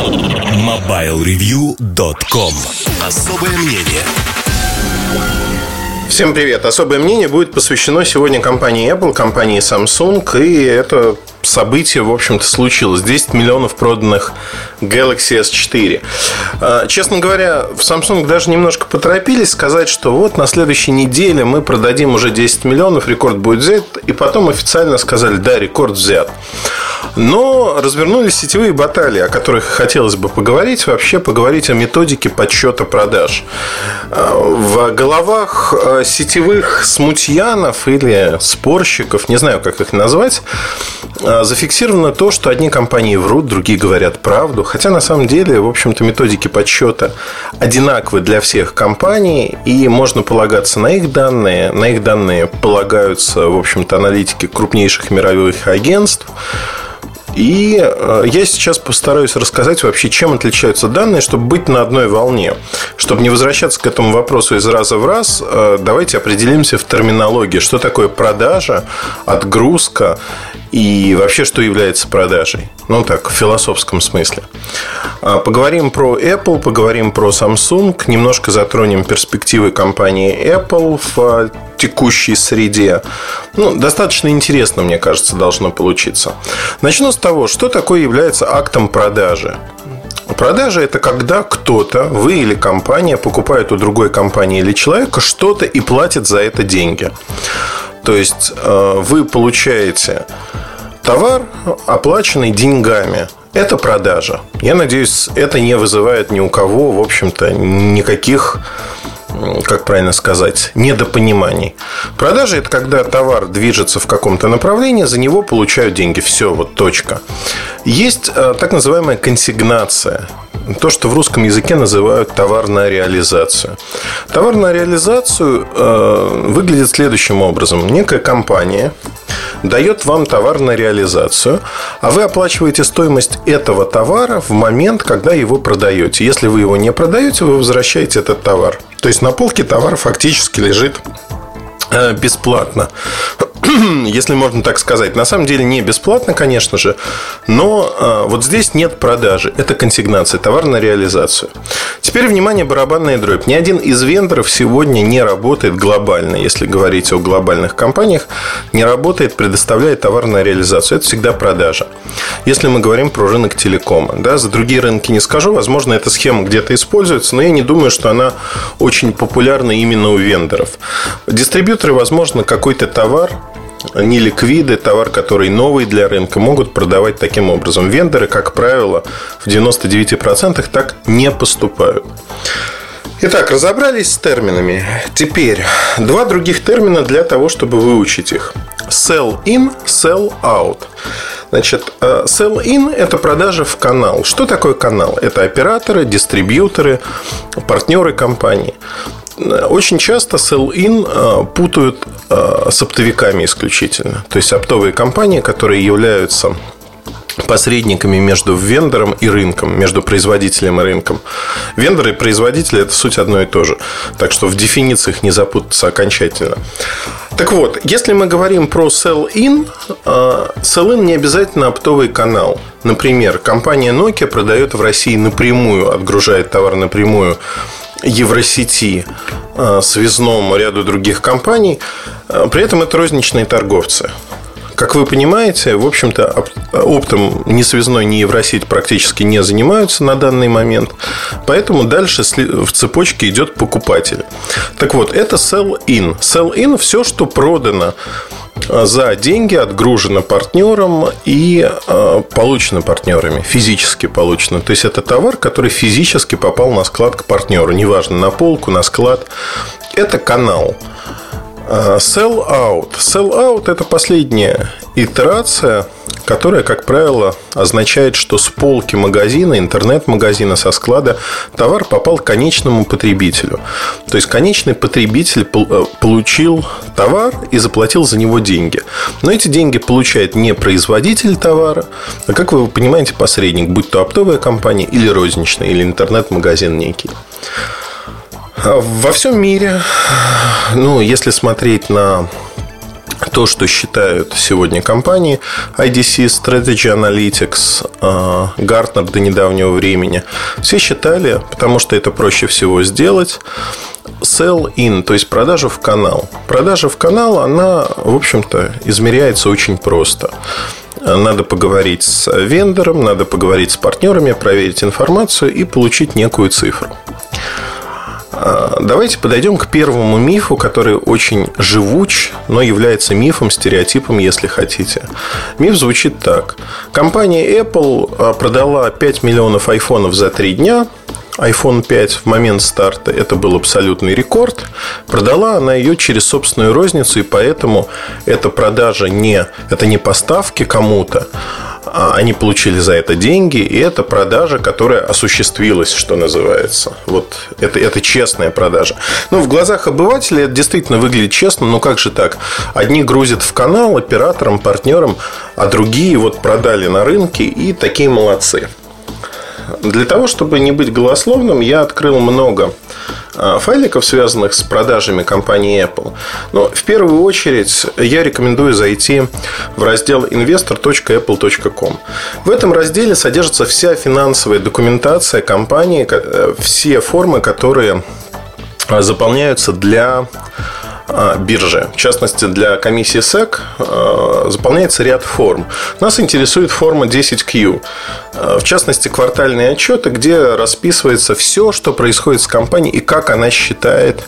MobileReview.com Особое мнение Всем привет! Особое мнение будет посвящено сегодня компании Apple, компании Samsung, и это событие, в общем-то, случилось. 10 миллионов проданных Galaxy S4. А, честно говоря, в Samsung даже немножко поторопились сказать, что вот на следующей неделе мы продадим уже 10 миллионов, рекорд будет взят, и потом официально сказали, да, рекорд взят. Но развернулись сетевые баталии, о которых хотелось бы поговорить, вообще поговорить о методике подсчета продаж. А, в головах а, сетевых смутьянов или спорщиков, не знаю, как их назвать, зафиксировано то, что одни компании врут, другие говорят правду. Хотя на самом деле, в общем-то, методики подсчета одинаковы для всех компаний, и можно полагаться на их данные. На их данные полагаются, в общем-то, аналитики крупнейших мировых агентств. И э, я сейчас постараюсь рассказать вообще, чем отличаются данные, чтобы быть на одной волне. Чтобы не возвращаться к этому вопросу из раза в раз, э, давайте определимся в терминологии, что такое продажа, отгрузка и вообще, что является продажей. Ну, так, в философском смысле. А, поговорим про Apple, поговорим про Samsung, немножко затронем перспективы компании Apple в а, текущей среде. Ну, достаточно интересно, мне кажется, должно получиться. Начну с того, что такое является актом продажи. Продажа – это когда кто-то, вы или компания, покупает у другой компании или человека что-то и платит за это деньги. То есть э, вы получаете товар, оплаченный деньгами. Это продажа. Я надеюсь, это не вызывает ни у кого, в общем-то, никаких как правильно сказать, недопониманий. Продажа – это когда товар движется в каком-то направлении, за него получают деньги. Все, вот точка. Есть э, так называемая консигнация то, что в русском языке называют товарная реализацию. Товарная реализацию э, выглядит следующим образом. Некая компания дает вам товар на реализацию, а вы оплачиваете стоимость этого товара в момент, когда его продаете. Если вы его не продаете, вы возвращаете этот товар. То есть на полке товар фактически лежит бесплатно. если можно так сказать. На самом деле не бесплатно, конечно же, но а, вот здесь нет продажи. Это консигнация, товар на реализацию. Теперь, внимание, барабанная дробь. Ни один из вендоров сегодня не работает глобально, если говорить о глобальных компаниях, не работает, предоставляет товар на реализацию. Это всегда продажа. Если мы говорим про рынок телекома. Да, за другие рынки не скажу, возможно, эта схема где-то используется, но я не думаю, что она очень популярна именно у вендоров. Дистрибьюторы, возможно, какой-то товар не ликвиды, товар, который новый для рынка, могут продавать таким образом. Вендоры, как правило, в 99% так не поступают. Итак, разобрались с терминами. Теперь два других термина для того, чтобы выучить их. Sell in, sell out. Значит, э, sell in – это продажа в канал. Что такое канал? Это операторы, дистрибьюторы, партнеры компании. Очень часто sell-in э, путают э, с оптовиками исключительно. То есть оптовые компании, которые являются посредниками между вендором и рынком, между производителем и рынком. Вендоры и производители – это суть одно и то же. Так что в дефинициях не запутаться окончательно. Так вот, если мы говорим про sell-in, э, sell-in не обязательно оптовый канал. Например, компания Nokia продает в России напрямую, отгружает товар напрямую Евросети, э, связному ряду других компаний. Э, при этом это розничные торговцы. Как вы понимаете, в общем-то, оптом ни связной, ни Евросеть практически не занимаются на данный момент. Поэтому дальше в цепочке идет покупатель. Так вот, это sell-in. Sell-in – все, что продано за деньги отгружено партнером и э, получено партнерами, физически получено. То есть это товар, который физически попал на склад к партнеру, неважно, на полку, на склад. Это канал. Э, sell out. Sell out – это последняя итерация – которая, как правило, означает, что с полки магазина, интернет-магазина, со склада товар попал к конечному потребителю. То есть конечный потребитель э, получил товар и заплатил за него деньги. Но эти деньги получает не производитель товара, а, как вы понимаете, посредник, будь то оптовая компания или розничная, или интернет-магазин некий. Во всем мире, ну, если смотреть на то, что считают сегодня компании IDC, Strategy Analytics, Gartner до недавнего времени, все считали, потому что это проще всего сделать, sell in, то есть продажа в канал. Продажа в канал, она, в общем-то, измеряется очень просто. Надо поговорить с вендором, надо поговорить с партнерами, проверить информацию и получить некую цифру. А, давайте подойдем к первому мифу, который очень живуч, но является мифом, стереотипом, если хотите. Миф звучит так. Компания Apple а, продала 5 миллионов айфонов за 3 дня, iPhone 5 в момент старта это был абсолютный рекорд. Продала она ее через собственную розницу, и поэтому эта продажа не, это не поставки кому-то, они получили за это деньги, и это продажа, которая осуществилась, что называется. Вот это, это честная продажа. Ну, в глазах обывателя это действительно выглядит честно, но как же так? Одни грузят в канал операторам, партнерам, а другие вот продали на рынке и такие молодцы. Для того, чтобы не быть голословным, я открыл много а, файликов, связанных с продажами компании Apple. Но в первую очередь я рекомендую зайти в раздел investor.apple.com. В этом разделе содержится вся финансовая документация компании, э, все формы, которые а, заполняются для а, биржи. В частности, для комиссии SEC а, заполняется ряд форм. Нас интересует форма 10Q. А, в частности, квартальные отчеты, где расписывается все, что происходит с компанией и как она считает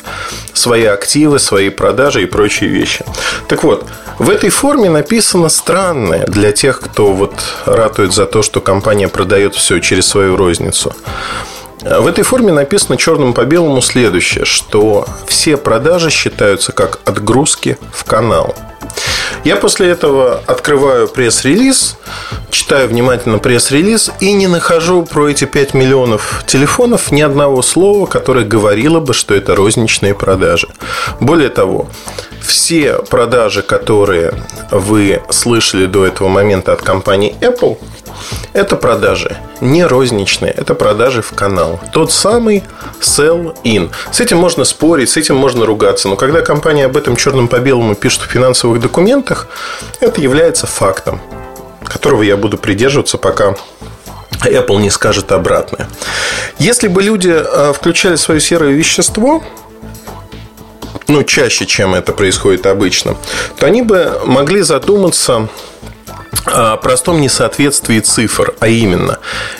свои активы, свои продажи и прочие вещи. Так вот, в этой форме написано странное для тех, кто вот ратует за то, что компания продает все через свою розницу. В этой форме написано черным по белому следующее, что все продажи считаются как отгрузки в канал. Я после этого открываю пресс-релиз, читаю внимательно пресс-релиз и не нахожу про эти 5 миллионов телефонов ни одного слова, которое говорило бы, что это розничные продажи. Более того, все продажи, которые вы слышали до этого момента от компании Apple, это продажи не розничные, это продажи в канал. Тот самый sell-in. С этим можно спорить, с этим можно ругаться, но когда компания об этом черным по белому пишет в финансовых документах, это является фактом, которого я буду придерживаться, пока Apple не скажет обратное. Если бы люди э, включали свое серое вещество, ну, чаще, чем это происходит обычно, то они бы могли задуматься о простом несоответствии цифр, а именно,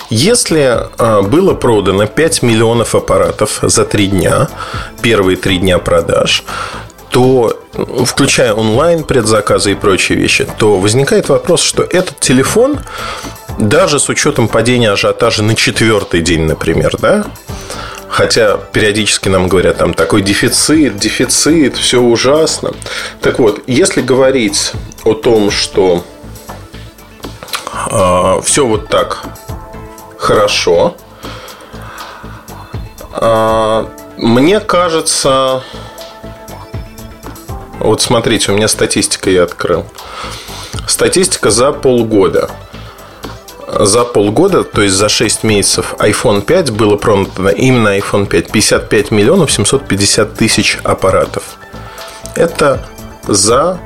если а, было продано 5 миллионов аппаратов за 3 дня, первые 3 дня продаж, то, включая онлайн предзаказы и прочие вещи, то возникает вопрос, что этот телефон, даже с учетом падения ажиотажа на четвертый день, например, да, Хотя периодически нам говорят, там такой дефицит, дефицит, все ужасно. Так вот, если говорить о том, что э, все вот так хорошо, э, мне кажется, вот смотрите, у меня статистика я открыл. Статистика за полгода за полгода, то есть за 6 месяцев iPhone 5 было продано именно iPhone 5 55 миллионов 750 тысяч аппаратов. Это за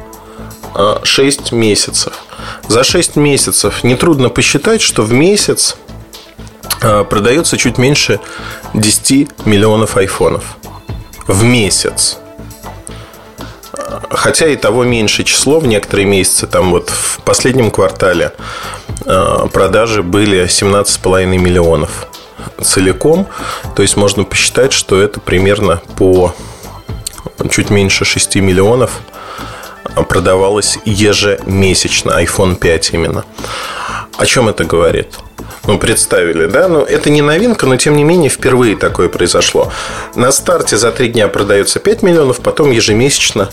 6 а, месяцев. За 6 месяцев нетрудно посчитать, что в месяц а, продается чуть меньше 10 миллионов айфонов. В месяц. Хотя и того меньше число в некоторые месяцы, там вот в последнем квартале Э, продажи были 17,5 миллионов целиком. То есть можно посчитать, что это примерно по чуть меньше 6 миллионов продавалось ежемесячно iPhone 5 именно. О чем это говорит? Ну, представили, да? Ну, это не новинка, но тем не менее впервые такое произошло. На старте за три дня продается 5 миллионов, потом ежемесячно,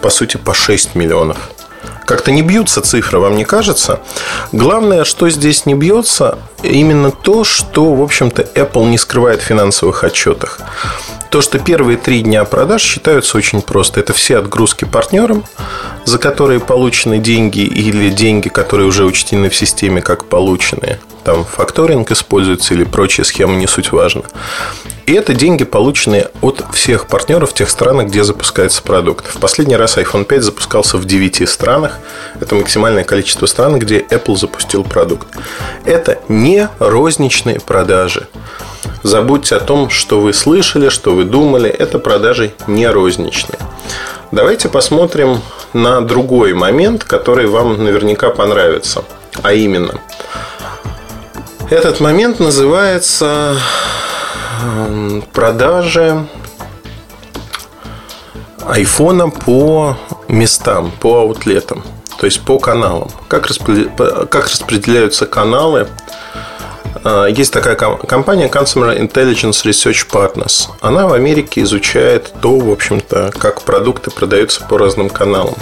по сути, по 6 миллионов. Как-то не бьются цифры, вам не кажется? Главное, что здесь не бьется, именно то, что, в общем-то, Apple не скрывает в финансовых отчетах. то, что первые три дня продаж считаются очень просто. Это все отгрузки партнерам, за которые получены деньги или деньги, которые уже учтены в системе как полученные. Там факторинг используется или прочие схемы, не суть важно. И это деньги, полученные от всех партнеров тех странах, где запускается продукт. В последний раз iPhone 5 запускался в 9 странах. Это максимальное количество стран, где Apple запустил продукт. Это не розничные продажи. Забудьте о том, что вы слышали, что вы думали. Это продажи не розничные. Давайте посмотрим на другой момент, который вам наверняка понравится. А именно, этот момент называется продажи айфона по местам, по аутлетам, то есть по каналам. Как, распределяются каналы а, есть такая компания Consumer Intelligence Research Partners. Она в Америке изучает то, в общем-то, как продукты продаются по разным каналам.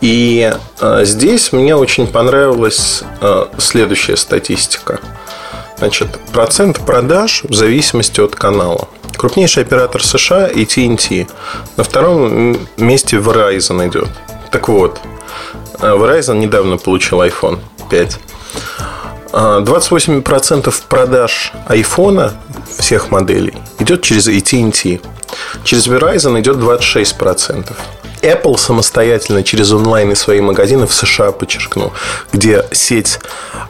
И а, здесь мне очень понравилась а, следующая статистика. Значит, процент продаж в зависимости от канала. Крупнейший оператор США AT&T. На втором месте Verizon идет. Так вот, Verizon недавно получил iPhone 5. 28% продаж iPhone всех моделей идет через AT&T. Через Verizon идет 26%. Apple самостоятельно через онлайн и свои магазины в США, подчеркну, где сеть,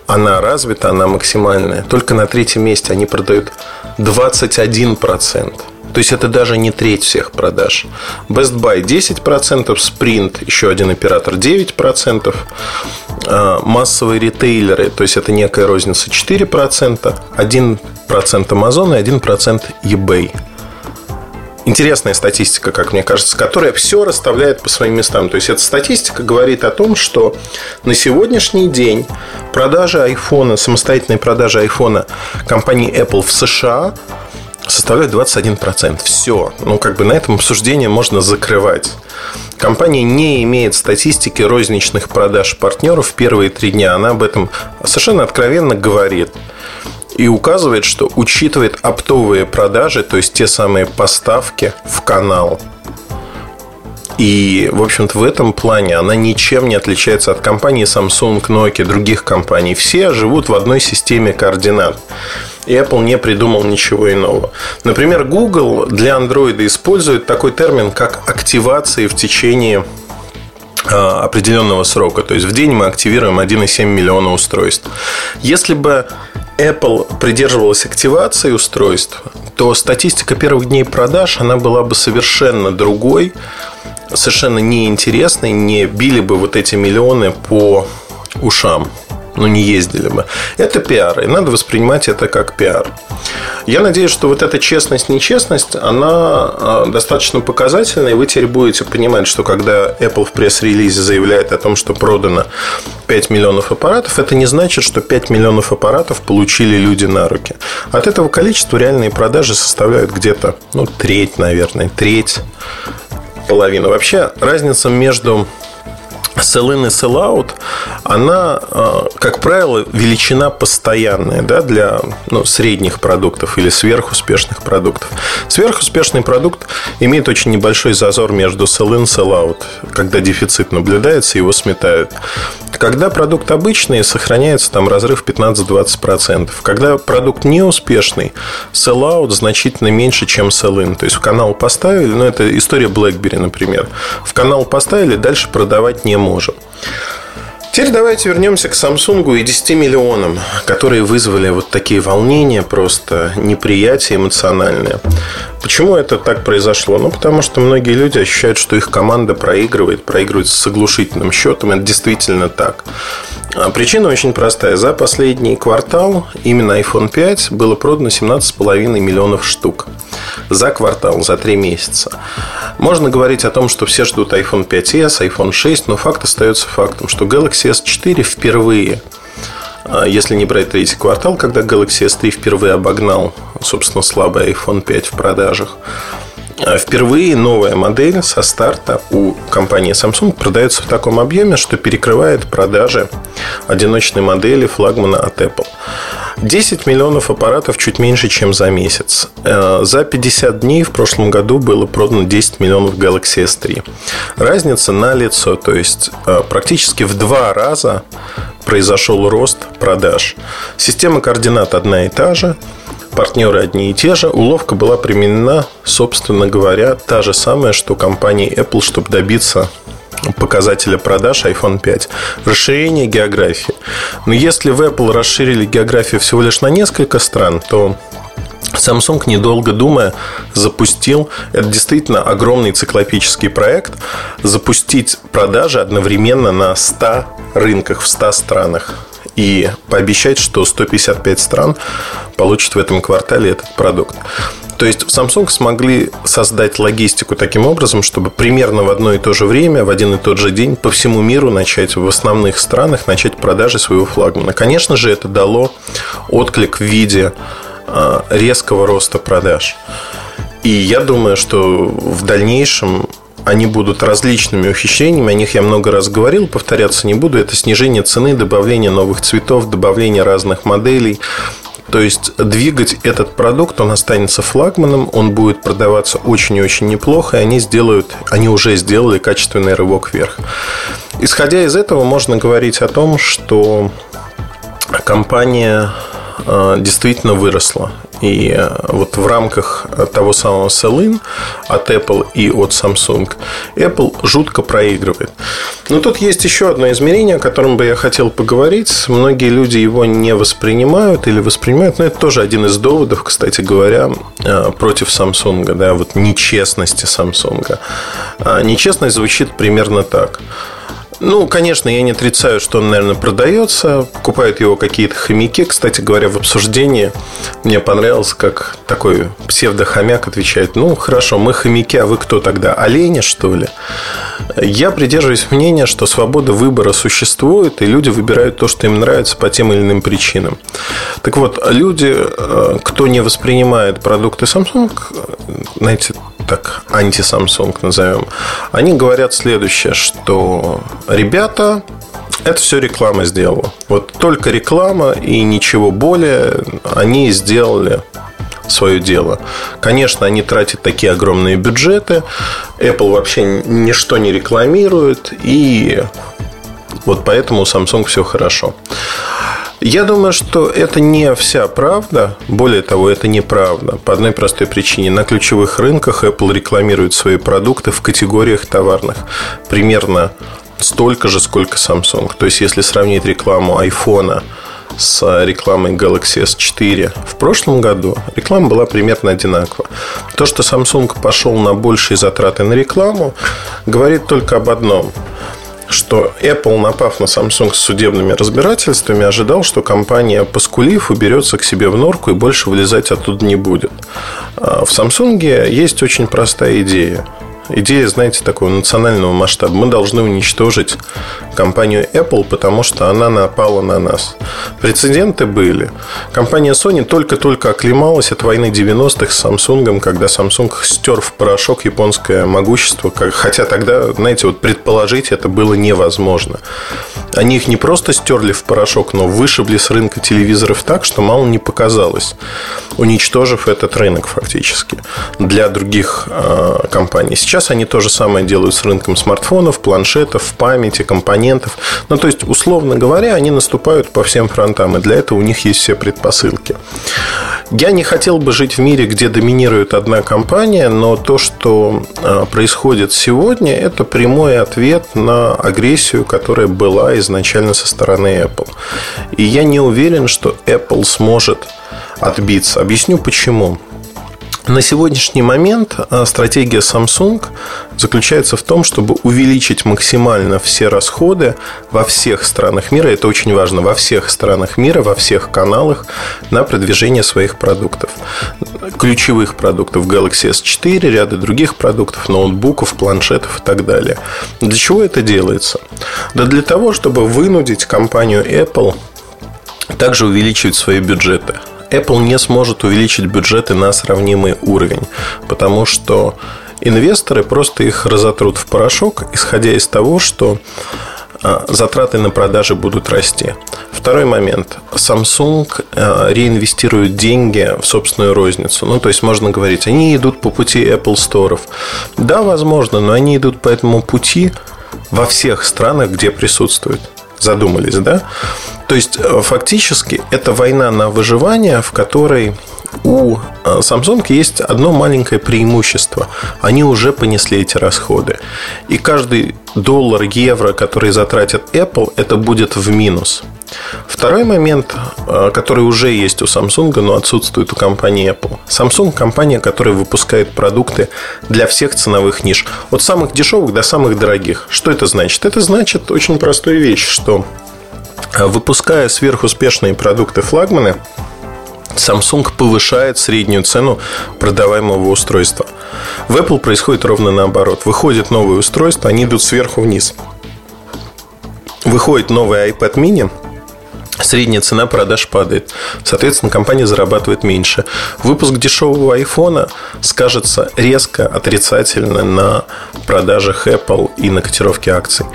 она развита, она максимальная. Только на третьем месте они продают 21%. То есть это даже не треть всех продаж. Best Buy 10%, Sprint, еще один оператор 9%, а, массовые ритейлеры, то есть это некая розница 4%, 1% Amazon и 1% eBay. Интересная статистика, как мне кажется, которая все расставляет по своим местам. То есть эта статистика говорит о том, что на сегодняшний день продажи айфона, самостоятельные продажи айфона компании Apple в США составляют 21%. Все. Ну, как бы на этом обсуждение можно закрывать. Компания не имеет статистики розничных продаж партнеров в первые три дня. Она об этом совершенно откровенно говорит. И указывает, что учитывает оптовые продажи, то есть те самые поставки в канал. И, в общем-то, в этом плане она ничем не отличается от компании Samsung, Nokia, других компаний. Все живут в одной системе координат и Apple не придумал ничего иного. Например, Google для Android использует такой термин, как активации в течение определенного срока. То есть в день мы активируем 1,7 миллиона устройств. Если бы Apple придерживалась активации устройств, то статистика первых дней продаж она была бы совершенно другой, совершенно неинтересной, не били бы вот эти миллионы по ушам ну, не ездили бы. Это пиар, и надо воспринимать это как пиар. Я надеюсь, что вот эта честность, нечестность, она а, достаточно показательная, и вы теперь будете понимать, что когда Apple в пресс-релизе заявляет о том, что продано 5 миллионов аппаратов, это не значит, что 5 миллионов аппаратов получили люди на руки. От этого количества реальные продажи составляют где-то, ну, треть, наверное, треть, половина. Вообще, разница между sell-in и sell-out, она, э, как правило, величина постоянная да, для ну, средних продуктов или сверхуспешных продуктов. Сверхуспешный продукт имеет очень небольшой зазор между sell-in и sell-out, когда дефицит наблюдается, его сметают. Когда продукт обычный, сохраняется там разрыв 15-20%. Когда продукт неуспешный, sell-out значительно меньше, чем sell-in. То есть в канал поставили, ну это история BlackBerry, например. В канал поставили, дальше продавать не можем. Теперь давайте вернемся к Samsung и 10 миллионам, которые вызвали вот такие волнения, просто неприятие эмоциональное. Почему это так произошло? Ну, потому что многие люди ощущают, что их команда проигрывает, проигрывает с оглушительным счетом. Это действительно так. А причина очень простая. За последний квартал именно iPhone 5 было продано 17,5 миллионов штук. За квартал, за три месяца. Можно говорить о том, что все ждут iPhone 5s, iPhone 6, но факт остается фактом, что Galaxy S4 впервые а если не брать третий квартал, когда Galaxy S3 впервые обогнал, собственно, слабый iPhone 5 в продажах, впервые новая модель со старта у компании Samsung продается в таком объеме, что перекрывает продажи одиночной модели флагмана от Apple. 10 миллионов аппаратов чуть меньше, чем за месяц. Э, за 50 дней в прошлом году было продано 10 миллионов Galaxy S3. Разница на лицо, то есть э, практически в два раза произошел рост продаж. Система координат одна и та же, партнеры одни и те же. Уловка была применена, собственно говоря, та же самая, что компании Apple, чтобы добиться показателя продаж iPhone 5. Расширение географии. Но если в Apple расширили географию всего лишь на несколько стран, то Samsung, недолго думая, запустил, это действительно огромный циклопический проект, запустить продажи одновременно на 100 рынках в 100 странах и пообещать, что 155 стран получат в этом квартале этот продукт. То есть Samsung смогли создать логистику таким образом, чтобы примерно в одно и то же время, в один и тот же день по всему миру начать в основных странах начать продажи своего флагмана. Конечно же, это дало отклик в виде а, резкого роста продаж. И я думаю, что в дальнейшем они будут различными ухищрениями, о них я много раз говорил, повторяться не буду. Это снижение цены, добавление новых цветов, добавление разных моделей. То есть двигать этот продукт, он останется флагманом, он будет продаваться очень и очень неплохо, и они сделают, они уже сделали качественный рывок вверх. Исходя из этого, можно говорить о том, что компания э, действительно выросла. И э, вот в рамках того самого sell от Apple и от Samsung Apple жутко проигрывает. Но тут есть еще одно измерение, о котором бы я хотел поговорить. Многие люди его не воспринимают или воспринимают, но это тоже один из доводов, кстати говоря, э, против Samsung, да, вот нечестности Samsung. А нечестность звучит примерно так. Ну, конечно, я не отрицаю, что он, наверное, продается. Покупают его какие-то хомяки. Кстати говоря, в обсуждении мне понравилось, как такой псевдохомяк отвечает. Ну, хорошо, мы хомяки, а вы кто тогда? Олени, что ли? Я придерживаюсь мнения, что свобода выбора существует, и люди выбирают то, что им нравится по тем или иным причинам. Так вот, люди, э, кто не воспринимает продукты Samsung, знаете, так анти-Samsung назовем, они говорят следующее, что ребята, это все реклама сделала. Вот только реклама и ничего более они сделали свое дело. Конечно, они тратят такие огромные бюджеты. Apple вообще ничто не рекламирует. И вот поэтому у Samsung все хорошо. Я думаю, что это не вся правда. Более того, это неправда. По одной простой причине. На ключевых рынках Apple рекламирует свои продукты в категориях товарных примерно столько же, сколько Samsung. То есть, если сравнить рекламу iPhone с рекламой Galaxy S4 в прошлом году, реклама была примерно одинакова. То, что Samsung пошел на большие затраты на рекламу, говорит только об одном – что Apple, напав на Samsung с судебными разбирательствами, ожидал, что компания, поскулив, уберется к себе в норку и больше вылезать оттуда не будет. А в Samsung есть очень простая идея идея, знаете, такого национального масштаба. Мы должны уничтожить компанию Apple, потому что она напала на нас. Прецеденты были. Компания Sony только-только оклемалась от войны 90-х с Samsung, когда Samsung стер в порошок японское могущество, хотя тогда, знаете, вот предположить это было невозможно. Они их не просто стерли в порошок, но вышибли с рынка телевизоров так, что мало не показалось, уничтожив этот рынок фактически для других э, компаний. Сейчас они то же самое делают с рынком смартфонов, планшетов, памяти, компонентов. Ну, то есть, условно говоря, они наступают по всем фронтам, и для этого у них есть все предпосылки. Я не хотел бы жить в мире, где доминирует одна компания, но то, что а, происходит сегодня, это прямой ответ на агрессию, которая была изначально со стороны Apple. И я не уверен, что Apple сможет отбиться. Объясню почему. На сегодняшний момент а, стратегия Samsung заключается в том, чтобы увеличить максимально все расходы во всех странах мира, это очень важно, во всех странах мира, во всех каналах на продвижение своих продуктов. Ключевых продуктов Galaxy S4, ряда других продуктов, ноутбуков, планшетов и так далее. Для чего это делается? Да для того, чтобы вынудить компанию Apple также увеличивать свои бюджеты. Apple не сможет увеличить бюджеты на сравнимый уровень, потому что инвесторы просто их разотрут в порошок, исходя из того, что а, затраты на продажи будут расти. Второй момент. Samsung а, реинвестирует деньги в собственную розницу. Ну, то есть, можно говорить, они идут по пути Apple Store. Да, возможно, но они идут по этому пути во всех странах, где присутствуют. Задумались, да? То есть, э, фактически, это война на выживание, в которой у э, Samsung есть одно маленькое преимущество. Они уже понесли эти расходы. И каждый доллар, евро, который затратит Apple, это будет в минус. Второй момент, э, который уже есть у Samsung, но отсутствует у компании Apple. Samsung – компания, которая выпускает продукты для всех ценовых ниш. От самых дешевых до самых дорогих. Что это значит? Это значит очень простую вещь, что э, выпуская сверхуспешные продукты флагманы, Samsung повышает среднюю цену продаваемого устройства. В Apple происходит ровно наоборот. Выходит новое устройство, они идут сверху вниз. Выходит новый iPad mini, средняя цена продаж падает. Соответственно, компания зарабатывает меньше. Выпуск дешевого айфона скажется резко отрицательно на продажах Apple и на котировке акций.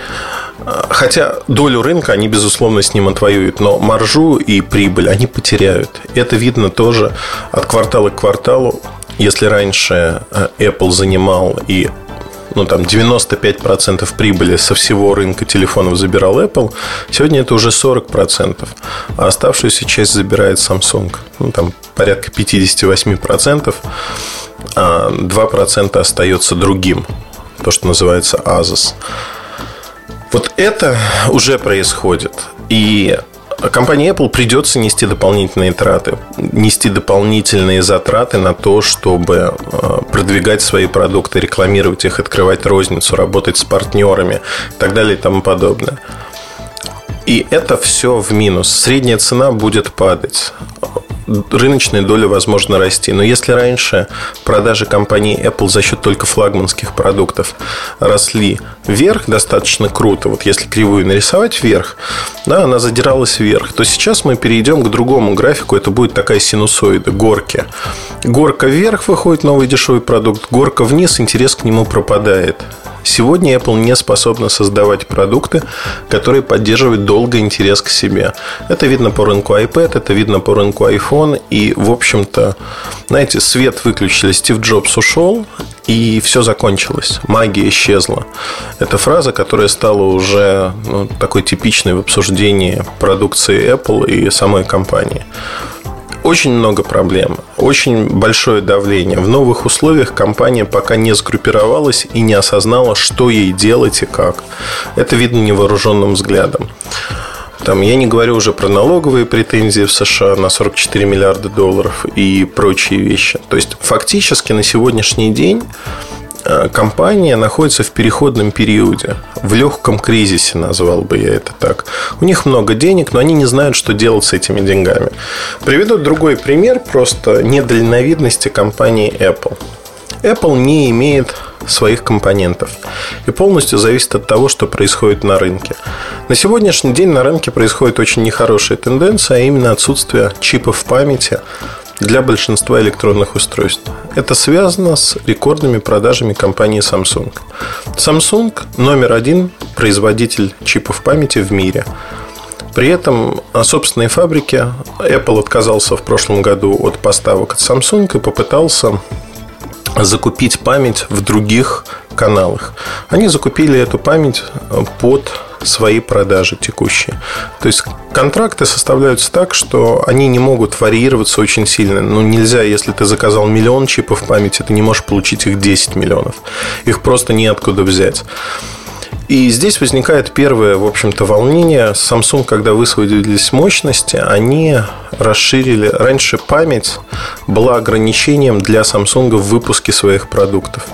Хотя долю рынка они, безусловно, с ним отвоюют, но маржу и прибыль они потеряют. Это видно тоже от квартала к кварталу. Если раньше э, Apple занимал и ну, там 95% прибыли со всего рынка телефонов забирал Apple, сегодня это уже 40%, а оставшуюся часть забирает Samsung. Ну, там порядка 58%, а 2% остается другим, то, что называется Asus. Вот это уже происходит. И компании Apple придется нести дополнительные траты, нести дополнительные затраты на то, чтобы э, продвигать свои продукты, рекламировать их, открывать розницу, работать с партнерами и так далее и тому подобное. И это все в минус. Средняя цена будет падать рыночная доля, возможно, расти. Но если раньше продажи компании Apple за счет только флагманских продуктов росли вверх достаточно круто, вот если кривую нарисовать вверх, да, она задиралась вверх, то сейчас мы перейдем к другому графику, это будет такая синусоида, горки. Горка вверх выходит новый дешевый продукт, горка вниз, интерес к нему пропадает. Сегодня Apple не способна создавать продукты, которые поддерживают долго интерес к себе. Это видно по рынку iPad, это видно по рынку iPhone. И, в общем-то, знаете, свет выключили, Стив Джобс ушел, и все закончилось. Магия исчезла. Это фраза, которая стала уже ну, такой типичной в обсуждении продукции Apple и самой компании очень много проблем, очень большое давление. В новых условиях компания пока не сгруппировалась и не осознала, что ей делать и как. Это видно невооруженным взглядом. Там, я не говорю уже про налоговые претензии в США на 44 миллиарда долларов и прочие вещи. То есть, фактически на сегодняшний день компания находится в переходном периоде, в легком кризисе, назвал бы я это так. У них много денег, но они не знают, что делать с этими деньгами. Приведу другой пример просто недальновидности компании Apple. Apple не имеет своих компонентов и полностью зависит от того, что происходит на рынке. На сегодняшний день на рынке происходит очень нехорошая тенденция, а именно отсутствие чипов памяти для большинства электронных устройств. Это связано с рекордными продажами компании Samsung. Samsung номер один производитель чипов памяти в мире. При этом на собственной фабрике Apple отказался в прошлом году от поставок от Samsung и попытался закупить память в других каналах. Они закупили эту память под свои продажи текущие. То есть контракты составляются так, что они не могут варьироваться очень сильно. Ну, нельзя, если ты заказал миллион чипов памяти, ты не можешь получить их 10 миллионов. Их просто неоткуда взять. И здесь возникает первое, в общем-то, волнение. Samsung, когда высвободились мощности, они расширили. Раньше память была ограничением для Samsung в выпуске своих продуктов.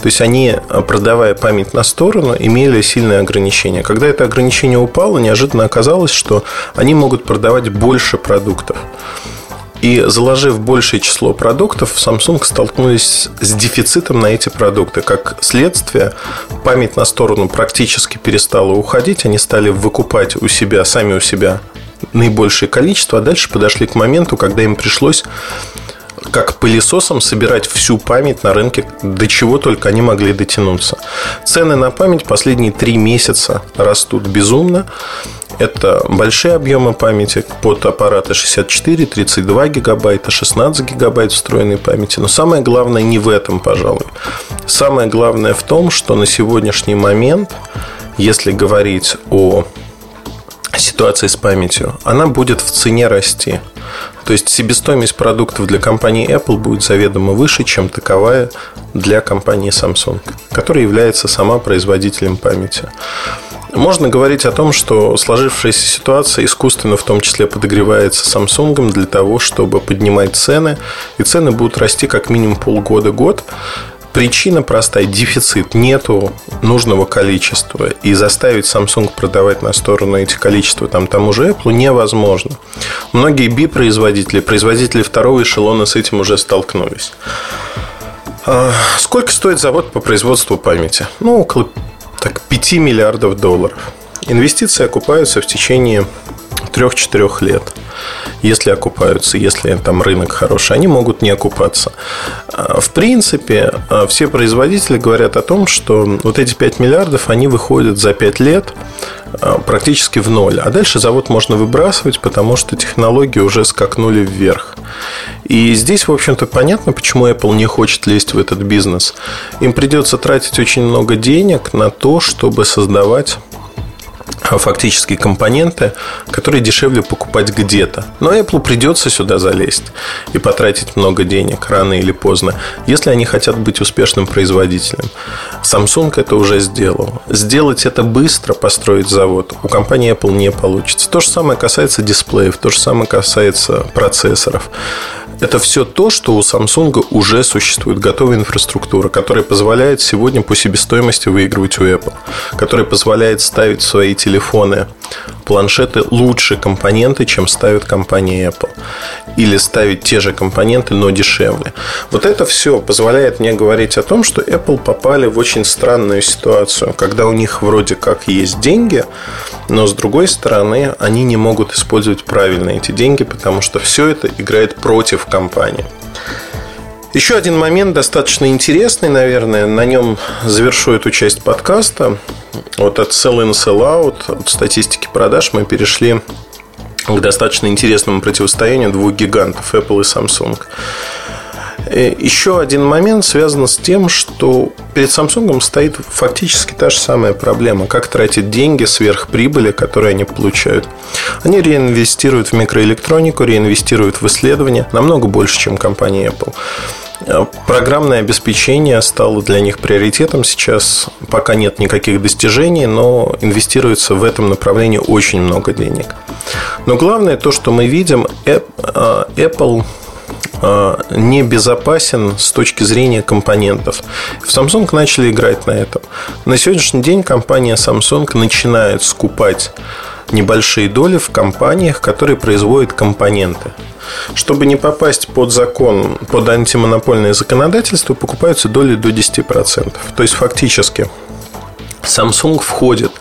То есть они, продавая память на сторону, имели сильные ограничения. Когда это ограничение упало, неожиданно оказалось, что они могут продавать больше продуктов. И заложив большее число продуктов, Samsung столкнулись с дефицитом на эти продукты. Как следствие, память на сторону практически перестала уходить. Они стали выкупать у себя, сами у себя наибольшее количество, а дальше подошли к моменту, когда им пришлось как пылесосом собирать всю память на рынке, до чего только они могли дотянуться. Цены на память последние три месяца растут безумно. Это большие объемы памяти под аппараты 64, 32 гигабайта, 16 гигабайт встроенной памяти. Но самое главное не в этом, пожалуй. Самое главное в том, что на сегодняшний момент, если говорить о ситуации с памятью, она будет в цене расти. То есть себестоимость продуктов для компании Apple будет заведомо выше, чем таковая для компании Samsung, которая является сама производителем памяти. Можно говорить о том, что сложившаяся ситуация искусственно в том числе подогревается Samsung для того, чтобы поднимать цены, и цены будут расти как минимум полгода-год. Причина простая – дефицит. Нету нужного количества. И заставить Samsung продавать на сторону эти количества там, тому же Apple невозможно. Многие B-производители, производители второго эшелона с этим уже столкнулись. А, сколько стоит завод по производству памяти? Ну, около так, 5 миллиардов долларов. Инвестиции окупаются в течение 3-4 лет если окупаются, если там рынок хороший, они могут не окупаться. А, в принципе, а, все производители говорят о том, что вот эти 5 миллиардов, они выходят за 5 лет а, практически в ноль. А дальше завод можно выбрасывать, потому что технологии уже скакнули вверх. И здесь, в общем-то, понятно, почему Apple не хочет лезть в этот бизнес. Им придется тратить очень много денег на то, чтобы создавать фактически компоненты, которые дешевле покупать где-то. Но Apple придется сюда залезть и потратить много денег рано или поздно, если они хотят быть успешным производителем. Samsung это уже сделал. Сделать это быстро, построить завод, у компании Apple не получится. То же самое касается дисплеев, то же самое касается процессоров. Это все то, что у Samsung уже существует, готовая инфраструктура, которая позволяет сегодня по себестоимости выигрывать у Apple, которая позволяет ставить в свои телефоны, планшеты лучше компоненты, чем ставит компания Apple. Или ставить те же компоненты, но дешевле. Вот это все позволяет мне говорить о том, что Apple попали в очень странную ситуацию, когда у них вроде как есть деньги, но с другой стороны они не могут использовать правильно эти деньги, потому что все это играет против компании. Еще один момент достаточно интересный, наверное, на нем завершу эту часть подкаста. Вот от sell-in, sell-out, от статистики продаж мы перешли к достаточно интересному противостоянию двух гигантов Apple и Samsung. Э, еще один момент связан с тем, что перед Samsung стоит фактически та же самая проблема. Как тратить деньги сверх прибыли, которые они получают. Они реинвестируют в микроэлектронику, реинвестируют в исследования намного больше, чем компания Apple. Э, программное обеспечение стало для них приоритетом сейчас. Пока нет никаких достижений, но инвестируется в этом направлении очень много денег. Но главное то, что мы видим, э, Apple а, не безопасен с точки зрения компонентов. В Samsung начали играть на этом. На сегодняшний день компания Samsung начинает скупать небольшие доли в компаниях, которые производят компоненты. Чтобы не попасть под закон, под антимонопольное законодательство, покупаются доли до 10%. То есть фактически Samsung входит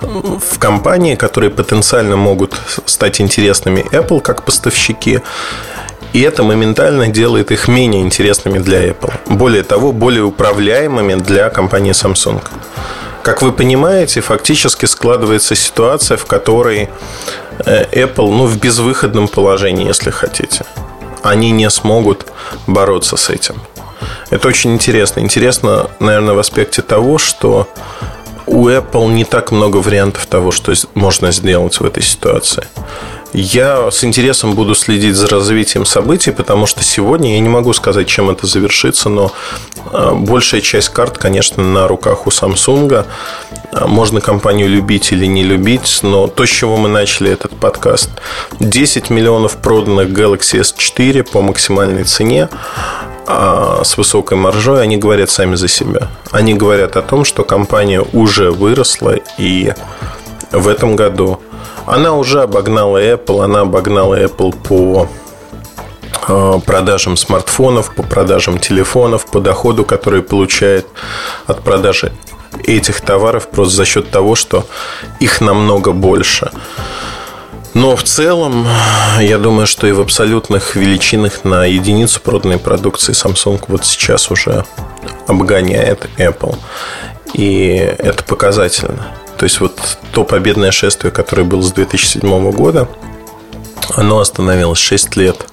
в компании, которые потенциально могут стать интересными Apple как поставщики и это моментально делает их менее интересными для Apple. Более того, более управляемыми для компании Samsung. Как вы понимаете, фактически складывается ситуация, в которой э, Apple ну, в безвыходном положении, если хотите. Они не смогут бороться с этим. Это очень интересно. Интересно, наверное, в аспекте того, что у Apple не так много вариантов того, что можно сделать в этой ситуации. Я с интересом буду следить за развитием событий, потому что сегодня я не могу сказать, чем это завершится, но а, большая часть карт, конечно, на руках у Samsung. А, можно компанию любить или не любить, но то, с чего мы начали этот подкаст, 10 миллионов проданных Galaxy S4 по максимальной цене а, с высокой маржой, они говорят сами за себя. Они говорят о том, что компания уже выросла и в этом году она уже обогнала Apple, она обогнала Apple по э, продажам смартфонов, по продажам телефонов, по доходу, который получает от продажи этих товаров просто за счет того, что их намного больше. Но в целом, я думаю, что и в абсолютных величинах на единицу проданной продукции Samsung вот сейчас уже обгоняет Apple. И это показательно. То есть вот то победное шествие, которое было с 2007 года, оно остановилось 6 лет.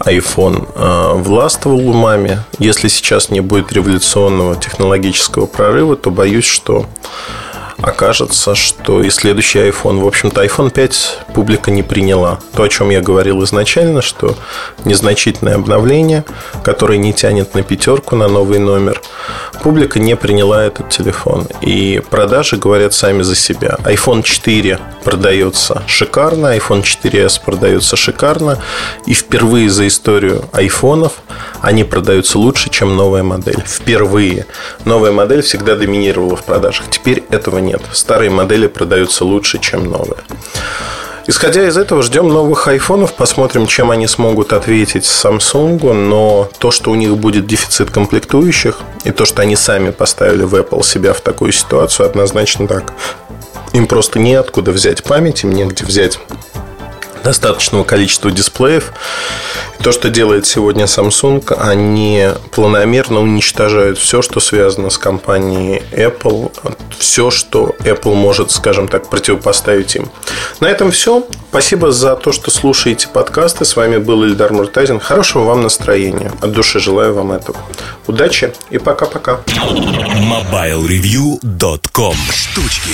iPhone э, властвовал умами. Если сейчас не будет революционного технологического прорыва, то боюсь, что окажется, что и следующий iPhone, в общем-то, iPhone 5 публика не приняла. То, о чем я говорил изначально, что незначительное обновление, которое не тянет на пятерку, на новый номер, публика не приняла этот телефон. И продажи говорят сами за себя. iPhone 4 продается шикарно, iPhone 4s продается шикарно, и впервые за историю айфонов они продаются лучше, чем новая модель. Впервые. Новая модель всегда доминировала в продажах. Теперь этого нет. Старые модели продаются лучше, чем новые. Исходя из этого, ждем новых айфонов, посмотрим, чем они смогут ответить Samsung, но то, что у них будет дефицит комплектующих, и то, что они сами поставили в Apple себя в такую ситуацию, однозначно так. Им просто неоткуда взять память, им негде взять достаточного количества дисплеев. И то, что делает сегодня Samsung, они планомерно уничтожают все, что связано с компанией Apple, все, что Apple может, скажем так, противопоставить им. На этом все. Спасибо за то, что слушаете подкасты. С вами был Ильдар Муртазин. Хорошего вам настроения. От души желаю вам этого. Удачи и пока-пока. MobileReview.com Штучки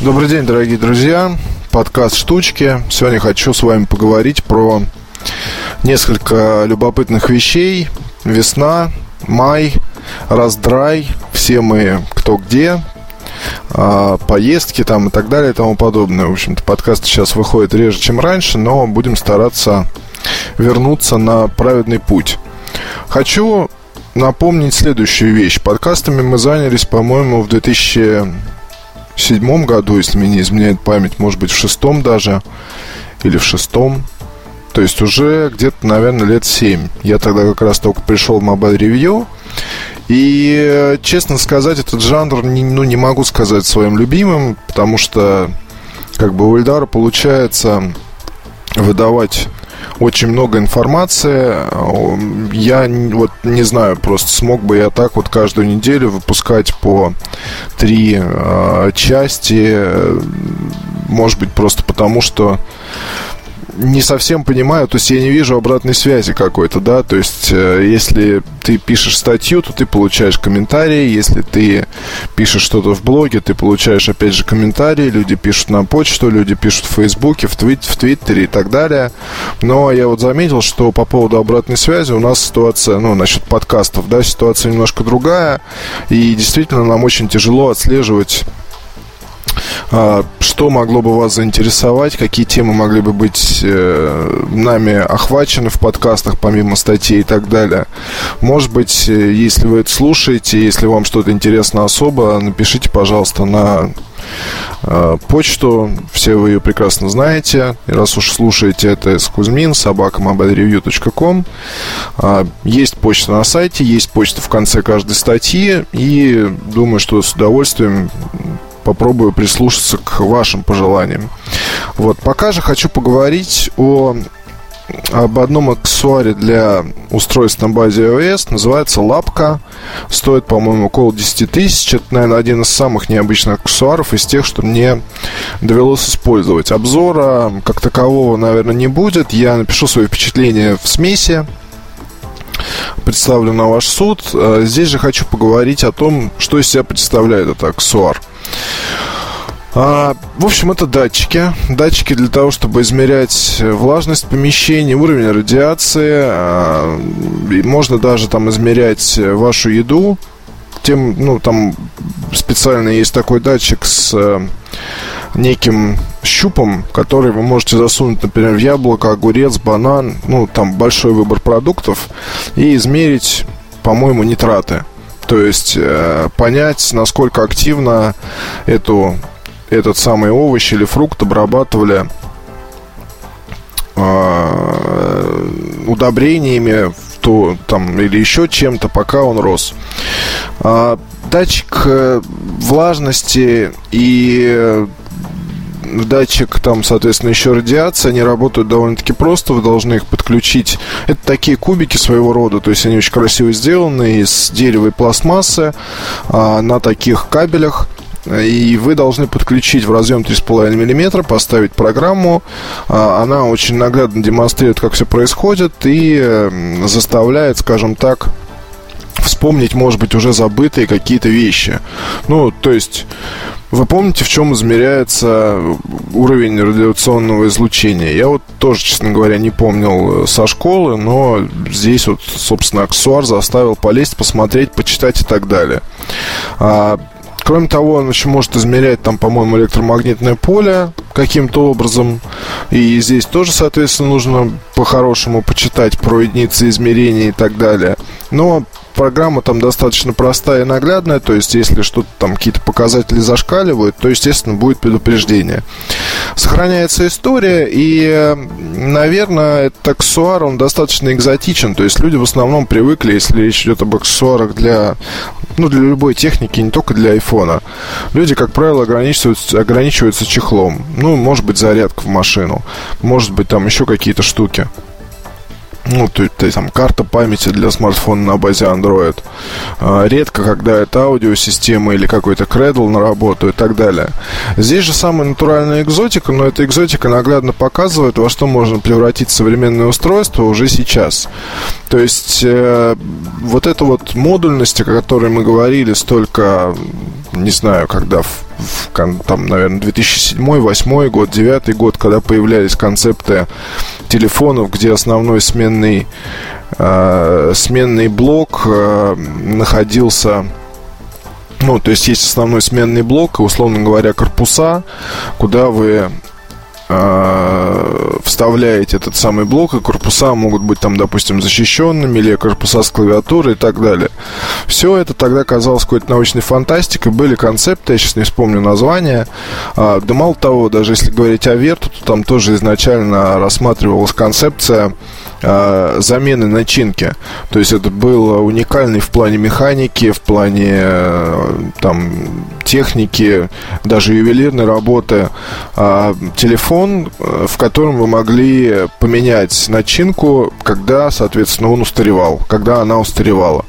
Добрый день, дорогие друзья подкаст «Штучки». Сегодня хочу с вами поговорить про несколько любопытных вещей. Весна, май, раздрай, все мы кто где, а, поездки там и так далее и тому подобное. В общем-то, подкаст сейчас выходит реже, чем раньше, но будем стараться вернуться на праведный путь. Хочу напомнить следующую вещь. Подкастами мы занялись, по-моему, в 2000 седьмом году, если мне не изменяет память, может быть, в шестом даже, или в шестом. То есть уже где-то, наверное, лет семь. Я тогда как раз только пришел в Mobile Review. И, честно сказать, этот жанр, ну, не могу сказать своим любимым, потому что, как бы, у Эльдара получается выдавать очень много информации. Я вот не знаю, просто смог бы я так вот каждую неделю выпускать по три э, части. Может быть, просто потому что не совсем понимаю, то есть я не вижу обратной связи какой-то, да, то есть э, если ты пишешь статью, то ты получаешь комментарии, если ты пишешь что-то в блоге, ты получаешь опять же комментарии, люди пишут на почту, люди пишут в Фейсбуке, в, твит, в Твиттере и так далее. Но я вот заметил, что по поводу обратной связи у нас ситуация, ну, насчет подкастов, да, ситуация немножко другая, и действительно нам очень тяжело отслеживать что могло бы вас заинтересовать? Какие темы могли бы быть э, нами охвачены в подкастах, помимо статей и так далее? Может быть, э, если вы это слушаете, если вам что-то интересно особо, напишите, пожалуйста, на э, почту. Все вы ее прекрасно знаете. И раз уж слушаете это с Кузьмин, собака mobilereview.com. А, есть почта на сайте, есть почта в конце каждой статьи. И думаю, что с удовольствием попробую прислушаться к вашим пожеланиям. Вот, пока же хочу поговорить о об одном аксессуаре для устройств на базе iOS. Называется лапка. Стоит, по-моему, около 10 тысяч. Это, наверное, один из самых необычных аксессуаров из тех, что мне довелось использовать. Обзора как такового, наверное, не будет. Я напишу свои впечатления в смеси представлю на ваш суд. А здесь же хочу поговорить о том, что из себя представляет этот аксессуар. А, в общем, это датчики. Датчики для того, чтобы измерять влажность помещения, уровень радиации. А, можно даже там измерять вашу еду. Тем, ну, там специально есть такой датчик с э, неким щупом, который вы можете засунуть, например, в яблоко, огурец, банан, ну, там большой выбор продуктов, и измерить, по-моему, нитраты. То есть э, понять, насколько активно эту, этот самый овощ или фрукт обрабатывали э, удобрениями то, там, или еще чем-то, пока он рос. А, датчик э, влажности и датчик, там, соответственно, еще радиация, они работают довольно-таки просто, вы должны их подключить. Это такие кубики своего рода, то есть они очень красиво сделаны из дерева и пластмассы а, на таких кабелях. И вы должны подключить в разъем 3,5 мм, поставить программу. А, она очень наглядно демонстрирует, как все происходит и заставляет, скажем так, вспомнить, может быть, уже забытые какие-то вещи. Ну, то есть, вы помните, в чем измеряется уровень радиационного излучения? Я вот тоже, честно говоря, не помнил э, со школы, но здесь вот, собственно, аксессуар заставил полезть, посмотреть, почитать и так далее. А, Кроме того, он еще может измерять там, по-моему, электромагнитное поле каким-то образом. И здесь тоже, соответственно, нужно по-хорошему почитать про единицы измерения и так далее. Но программа там достаточно простая и наглядная, то есть если что-то там какие-то показатели зашкаливают, то, естественно, будет предупреждение. Сохраняется история, и, наверное, этот аксессуар, он достаточно экзотичен, то есть люди в основном привыкли, если речь идет об аксессуарах для, ну, для любой техники, не только для айфона, люди, как правило, ограничиваются, ограничиваются чехлом. Ну, может быть, зарядка в машину, может быть, там еще какие-то штуки ну, то, то есть там карта памяти для смартфона на базе Android. А, редко, когда это аудиосистема или какой-то Cradle на работу и так далее. Здесь же самая натуральная экзотика, но эта экзотика наглядно показывает, во что можно превратить современное устройство уже сейчас. То есть э, вот эта вот модульность, о которой мы говорили столько, не знаю, когда в, в там, наверное, 2007, 2008 год, 2009 год, когда появлялись концепты телефонов, где основной сменный, э, сменный блок э, находился ну, то есть есть основной сменный блок, условно говоря, корпуса, куда вы вставляете этот самый блок, и корпуса могут быть там, допустим, защищенными, или корпуса с клавиатурой и так далее. Все это тогда казалось какой-то научной фантастикой, были концепты, я сейчас не вспомню название. А, да мало того, даже если говорить о Верту, то там тоже изначально рассматривалась концепция э, замены начинки. То есть это было уникальный в плане механики, в плане э, там техники, даже ювелирной работы э, телефон, в котором вы могли поменять начинку, когда, соответственно, он устаревал, когда она устаревала.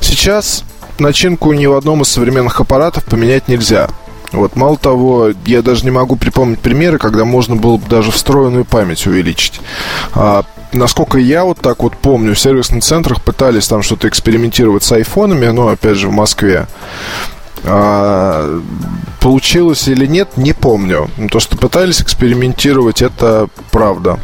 Сейчас начинку ни в одном из современных аппаратов поменять нельзя. Вот, мало того, я даже не могу припомнить примеры, когда можно было бы даже встроенную память увеличить. А, насколько я вот так вот помню, в сервисных центрах пытались там что-то экспериментировать с айфонами, но опять же в Москве. А, получилось или нет, не помню. То, что пытались экспериментировать, это правда.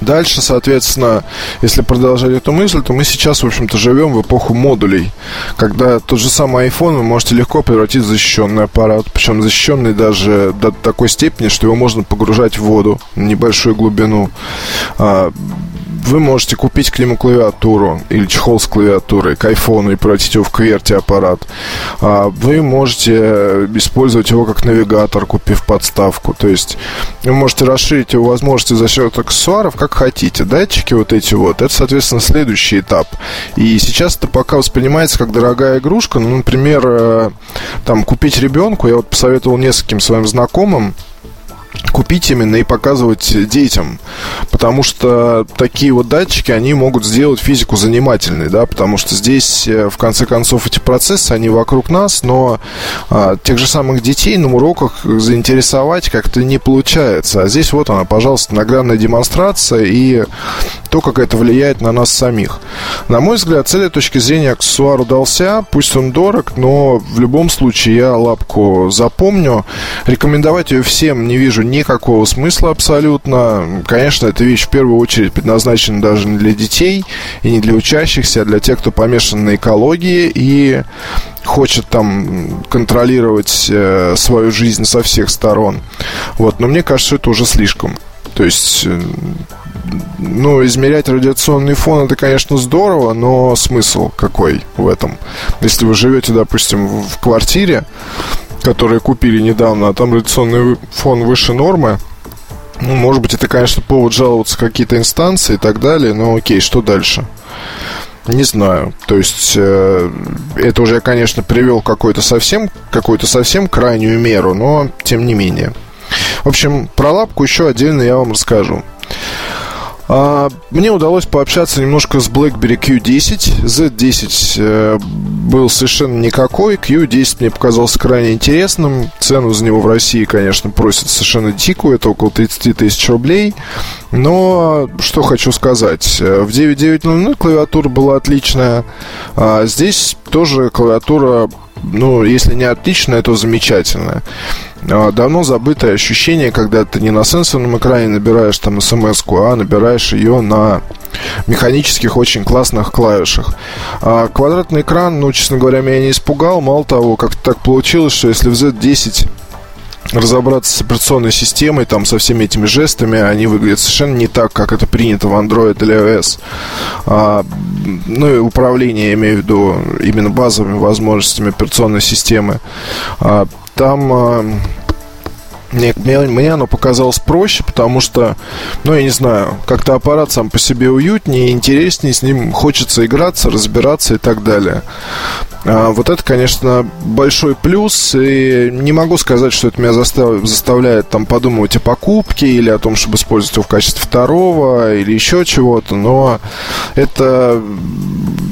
Дальше, соответственно, если продолжать эту мысль, то мы сейчас, в общем-то, живем в эпоху модулей, когда тот же самый iPhone вы можете легко превратить в защищенный аппарат, причем защищенный даже до такой степени, что его можно погружать в воду на небольшую глубину. Вы можете купить к нему клавиатуру или чехол с клавиатурой к айфону и превратить его в кверти аппарат. А вы можете использовать его как навигатор, купив подставку. То есть вы можете расширить его возможности за счет аксессуаров, как хотите. Датчики вот эти вот, это, соответственно, следующий этап. И сейчас это пока воспринимается как дорогая игрушка. Ну, например, э, там купить ребенку, я вот посоветовал нескольким своим знакомым, купить именно и показывать детям. Потому что такие вот датчики, они могут сделать физику занимательной, да, потому что здесь, э, в конце концов, эти процессы, они вокруг нас, но а, тех же самых детей на уроках заинтересовать как-то не получается. А здесь вот она, пожалуйста, наглядная демонстрация и то, как это влияет на нас самих. На мой взгляд, с этой точки зрения аксессуар удался, пусть он дорог, но в любом случае я лапку запомню. Рекомендовать ее всем не вижу никакого смысла абсолютно. Конечно, эта вещь в первую очередь предназначена даже не для детей и не для учащихся, а для тех, кто помешан на экологии и хочет там контролировать э, свою жизнь со всех сторон. Вот, но мне кажется, это уже слишком. То есть, э, ну, измерять радиационный фон это, конечно, здорово, но смысл какой в этом? Если вы живете, допустим, в квартире, которые купили недавно, а там радиационный фон выше нормы, ну, может быть, это, конечно, повод жаловаться какие-то инстанции и так далее, но окей, что дальше? Не знаю. То есть э, это уже, конечно, привел какой-то совсем, какую-то совсем крайнюю меру, но тем не менее. В общем, про лапку еще отдельно я вам расскажу. А, мне удалось пообщаться немножко с BlackBerry Q10. Z10 э, был совершенно никакой. Q10 мне показался крайне интересным. Цену за него в России, конечно, просят совершенно дикую. Это около 30 тысяч рублей. Но что хочу сказать. В 9900 клавиатура была отличная. А здесь тоже клавиатура ну, если не отличная, то замечательная. А, давно забытое ощущение, когда ты не на сенсорном экране набираешь там смс а набираешь ее на механических очень классных клавишах. А квадратный экран, ну, честно говоря, меня не испугал. Мало того, как так получилось, что если в Z10 разобраться с операционной системой, там, со всеми этими жестами, они выглядят совершенно не так, как это принято в Android или iOS. А, ну и управление, я имею в виду, именно базовыми возможностями операционной системы. А, там... А, мне, мне, оно показалось проще, потому что, ну, я не знаю, как-то аппарат сам по себе уютнее, интереснее, с ним хочется играться, разбираться и так далее. А, вот это, конечно, большой плюс, и не могу сказать, что это меня застав... заставляет там подумывать о покупке или о том, чтобы использовать его в качестве второго или еще чего-то, но это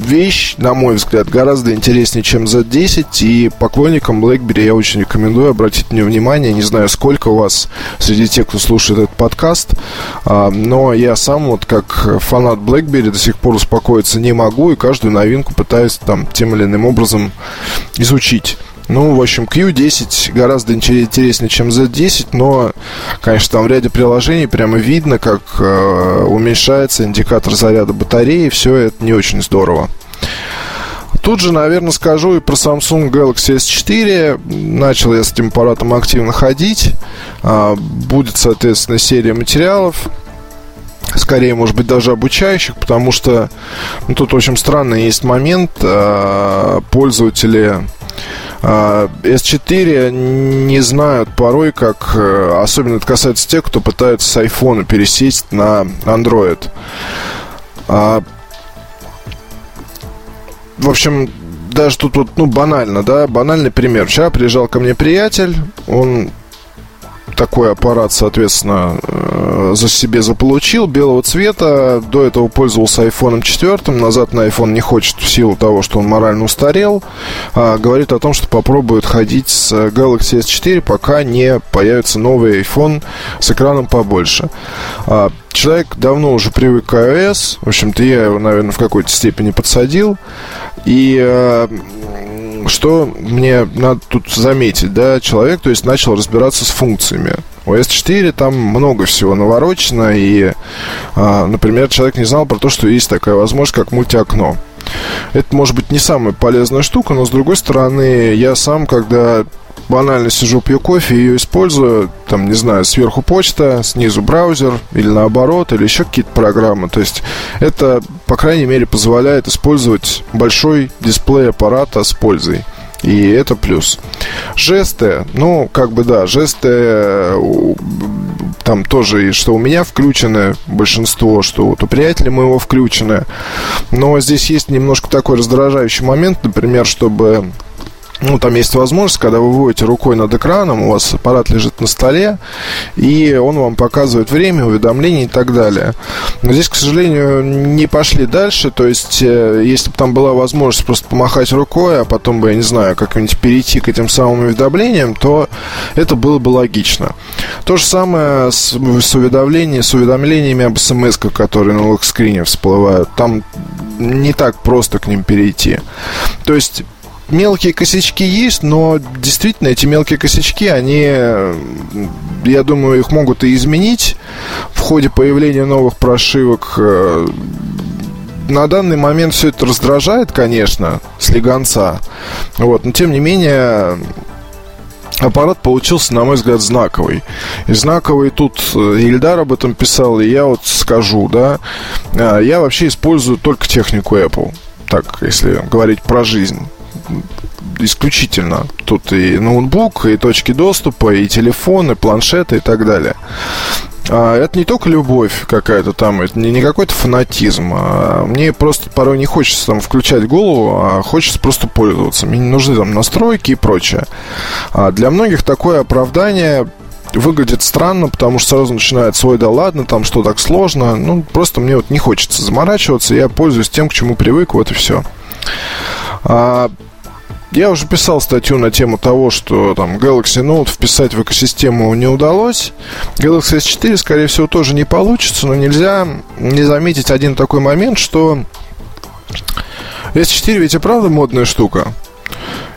вещь, на мой взгляд, гораздо интереснее, чем Z10, и поклонникам BlackBerry я очень рекомендую обратить мне внимание, не знаю, сколько у вас среди тех, кто слушает этот подкаст, а, но я сам вот как фанат BlackBerry до сих пор успокоиться не могу, и каждую новинку пытаюсь там тем или иным образом изучить. Ну, в общем, Q10 гораздо интереснее, чем Z10, но, конечно, там в ряде приложений прямо видно, как э, уменьшается индикатор заряда батареи. Все это не очень здорово. Тут же, наверное, скажу и про Samsung Galaxy S4. Начал я с этим аппаратом активно ходить. А, будет, соответственно, серия материалов скорее, может быть, даже обучающих, потому что ну, тут очень странный есть момент. Э, пользователи э, S4 не знают порой, как... Э, особенно это касается тех, кто пытается с iPhone пересесть на Android. В общем, даже тут вот, ну, банально, да, банальный пример. Вчера приезжал ко мне приятель, он такой аппарат, соответственно, э, за себе заполучил белого цвета. До этого пользовался iPhone 4, назад на iPhone не хочет в силу того, что он морально устарел. А, говорит о том, что попробует ходить с Galaxy S4, пока не появится новый iPhone с экраном побольше. А, человек давно уже привык к iOS. В общем-то, я его, наверное, в какой-то степени подсадил. И э, что мне надо тут заметить, да, человек, то есть, начал разбираться с функциями. У S4 там много всего наворочено, и, а, например, человек не знал про то, что есть такая возможность, как мультиокно. Это может быть не самая полезная штука, но с другой стороны, я сам, когда банально сижу, пью кофе, ее использую, там, не знаю, сверху почта, снизу браузер, или наоборот, или еще какие-то программы. То есть это, по крайней мере, позволяет использовать большой дисплей аппарата с пользой. И это плюс. Жесты, ну, как бы да, жесты там тоже, и что у меня включены большинство, что вот у приятеля моего включены. Но здесь есть немножко такой раздражающий момент, например, чтобы ну, там есть возможность, когда вы выводите рукой над экраном, у вас аппарат лежит на столе, и он вам показывает время, уведомления и так далее. Но здесь, к сожалению, не пошли дальше, то есть, э, если бы там была возможность просто помахать рукой, а потом бы, я не знаю, как-нибудь перейти к этим самым уведомлениям, то это было бы логично. То же самое с, с, уведомлениями, с уведомлениями об смс которые на локскрине всплывают. Там не так просто к ним перейти. То есть мелкие косячки есть, но действительно эти мелкие косячки, они, я думаю, их могут и изменить в ходе появления новых прошивок. Э, на данный момент все это раздражает, конечно, слегонца. Вот, но тем не менее, аппарат получился, на мой взгляд, знаковый. И знаковый тут э, Ильдар об этом писал, и я вот скажу, да, э, я вообще использую только технику Apple. Так, если говорить про жизнь исключительно. Тут и ноутбук, и точки доступа, и телефоны, планшеты и так далее. А это не только любовь какая-то там, это не, не какой-то фанатизм. А мне просто порой не хочется там включать голову, а хочется просто пользоваться. Мне не нужны там настройки и прочее. А для многих такое оправдание выглядит странно, потому что сразу начинает свой да ладно, там что так сложно. Ну, просто мне вот не хочется заморачиваться, я пользуюсь тем, к чему привык, вот и все. Я уже писал статью на тему того, что там Galaxy Note вписать в экосистему не удалось. Galaxy S4, скорее всего, тоже не получится, но нельзя не заметить один такой момент, что S4 ведь и правда модная штука.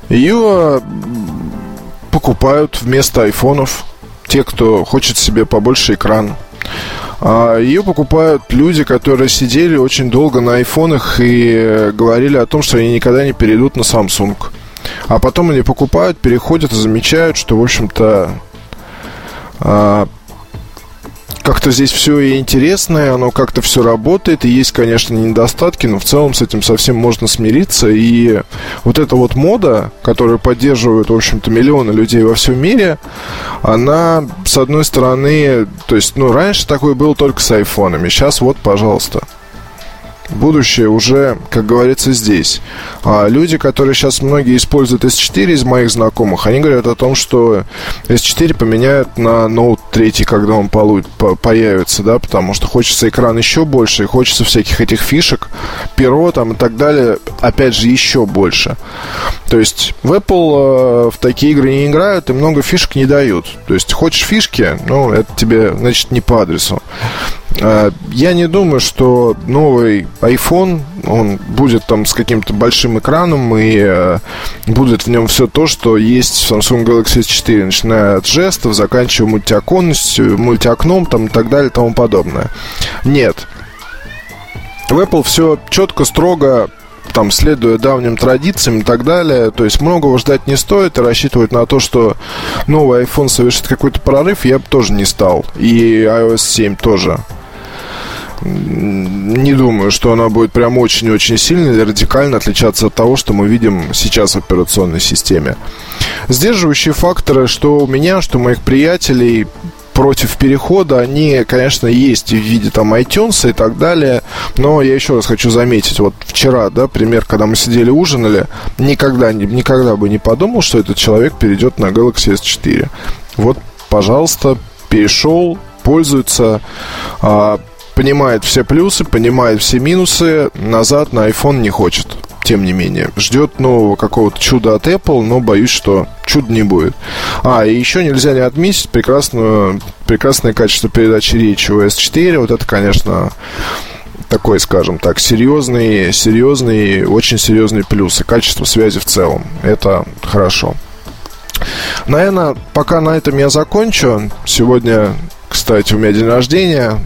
Ее покупают вместо айфонов те, кто хочет себе побольше экран. А ее покупают люди, которые сидели очень долго на айфонах и говорили о том, что они никогда не перейдут на Samsung. А потом они покупают, переходят и замечают, что, в общем-то, а, как-то здесь все и интересное, оно как-то все работает, и есть, конечно, недостатки, но в целом с этим совсем можно смириться. И вот эта вот мода, которую поддерживают, в общем-то, миллионы людей во всем мире, она, с одной стороны, то есть, ну, раньше такое было только с айфонами, сейчас вот, пожалуйста будущее уже, как говорится, здесь. А люди, которые сейчас многие используют S4 из моих знакомых, они говорят о том, что S4 поменяют на Note 3, когда он появится, да, потому что хочется экран еще больше, и хочется всяких этих фишек, перо там и так далее, опять же, еще больше. То есть в Apple э, в такие игры не играют и много фишек не дают. То есть хочешь фишки, ну, это тебе, значит, не по адресу. Э, я не думаю, что новый iPhone, он будет там с каким-то большим экраном и э, будет в нем все то, что есть в Samsung Galaxy S4, начиная от жестов, заканчивая мультиоконностью, мультиокном там, и так далее и тому подобное. Нет. В Apple все четко, строго там, следуя давним традициям и так далее. То есть многого ждать не стоит и рассчитывать на то, что новый iPhone совершит какой-то прорыв, я бы тоже не стал. И iOS 7 тоже не думаю, что она будет прям очень-очень сильно или радикально отличаться от того, что мы видим сейчас в операционной системе. Сдерживающие факторы, что у меня, что у моих приятелей против перехода, они, конечно, есть в виде там iTunes и так далее, но я еще раз хочу заметить, вот вчера, да, пример, когда мы сидели ужинали, никогда, никогда бы не подумал, что этот человек перейдет на Galaxy S4. Вот, пожалуйста, перешел, пользуется, а, понимает все плюсы, понимает все минусы, назад на iPhone не хочет. Тем не менее, ждет нового какого-то чуда от Apple, но боюсь, что чуда не будет. А, и еще нельзя не отметить прекрасную, прекрасное качество передачи речи у S4. Вот это, конечно, такой, скажем так, серьезный, серьезный, очень серьезный плюс. И качество связи в целом. Это хорошо. Наверное, пока на этом я закончу. Сегодня, кстати, у меня день рождения.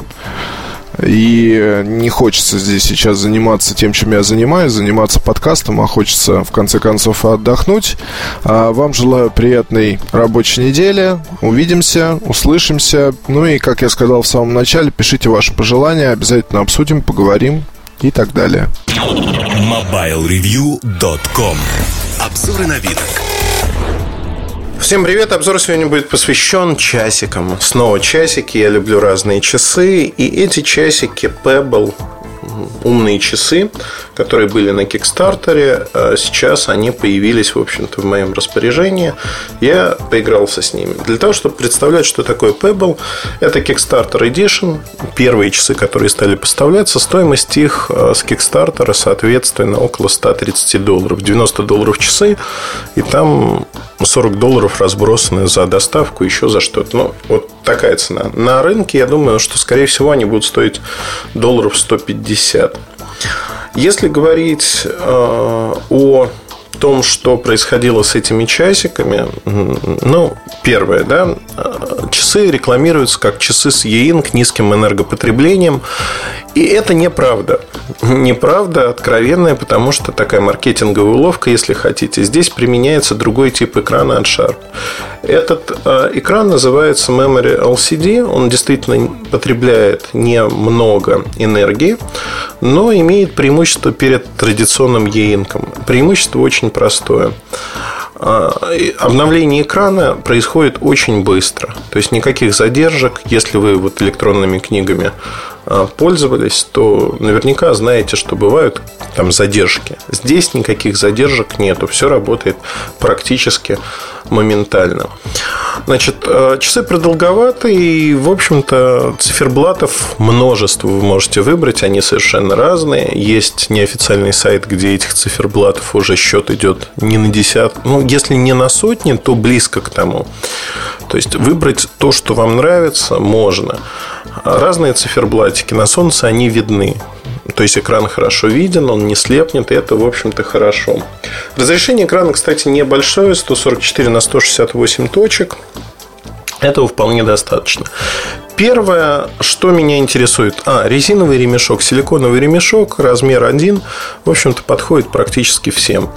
И не хочется здесь сейчас заниматься тем, чем я занимаюсь, заниматься подкастом, а хочется в конце концов отдохнуть. А вам желаю приятной рабочей недели. Увидимся, услышимся. Ну и, как я сказал в самом начале, пишите ваши пожелания, обязательно обсудим, поговорим и так далее. MobileReview.com Обзоры вид. Всем привет! Обзор сегодня будет посвящен часикам. Снова часики. Я люблю разные часы. И эти часики Pebble умные часы, которые были на Кикстартере. А сейчас они появились, в общем-то, в моем распоряжении. Я поигрался с ними. Для того, чтобы представлять, что такое Pebble, это Kickstarter Edition. Первые часы, которые стали поставляться, стоимость их а, с Kickstarter, соответственно, около 130 долларов. 90 долларов часы, и там 40 долларов разбросаны за доставку, еще за что-то. Ну, вот такая цена. На рынке, я думаю, что, скорее всего, они будут стоить долларов 150. Если говорить э, о том, что происходило с этими часиками, ну, первое, да, часы рекламируются как часы с ЕИН низким энергопотреблением, и это неправда. Неправда откровенная, потому что такая маркетинговая уловка, если хотите. Здесь применяется другой тип экрана от Sharp. Этот э, экран называется Memory LCD. Он действительно потребляет немного энергии, но имеет преимущество перед традиционным E-инком. Преимущество очень простое. А, обновление экрана происходит очень быстро. То есть никаких задержек. Если вы вот электронными книгами пользовались, то наверняка знаете, что бывают там задержки. Здесь никаких задержек нету. Все работает практически моментально. Значит, э, часы продолговатые, и, в общем-то, циферблатов множество вы можете выбрать, они совершенно разные. Есть неофициальный сайт, где этих циферблатов уже счет идет не на десят, ну, если не на сотни, то близко к тому. То есть выбрать то, что вам нравится, можно. Разные циферблатики на солнце, они видны. То есть экран хорошо виден, он не слепнет, и это, в общем-то, хорошо. Разрешение экрана, кстати, небольшое, 144 на 168 точек. Этого вполне достаточно. Первое, что меня интересует, а, резиновый ремешок, силиконовый ремешок, размер 1, в общем-то, подходит практически всем.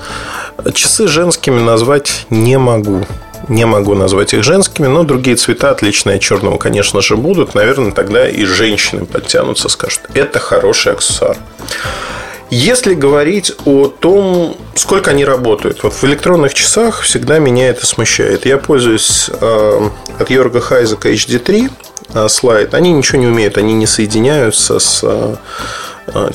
Часы женскими назвать не могу. Не могу назвать их женскими, но другие цвета, отличные от черного, конечно же, будут. Наверное, тогда и женщины подтянутся, скажут, это хороший аксессуар. Если говорить о том, сколько они работают, вот в электронных часах всегда меня это смущает. Я пользуюсь э, от Йорга Хайзека HD3 э, слайд. Они ничего не умеют, они не соединяются с э,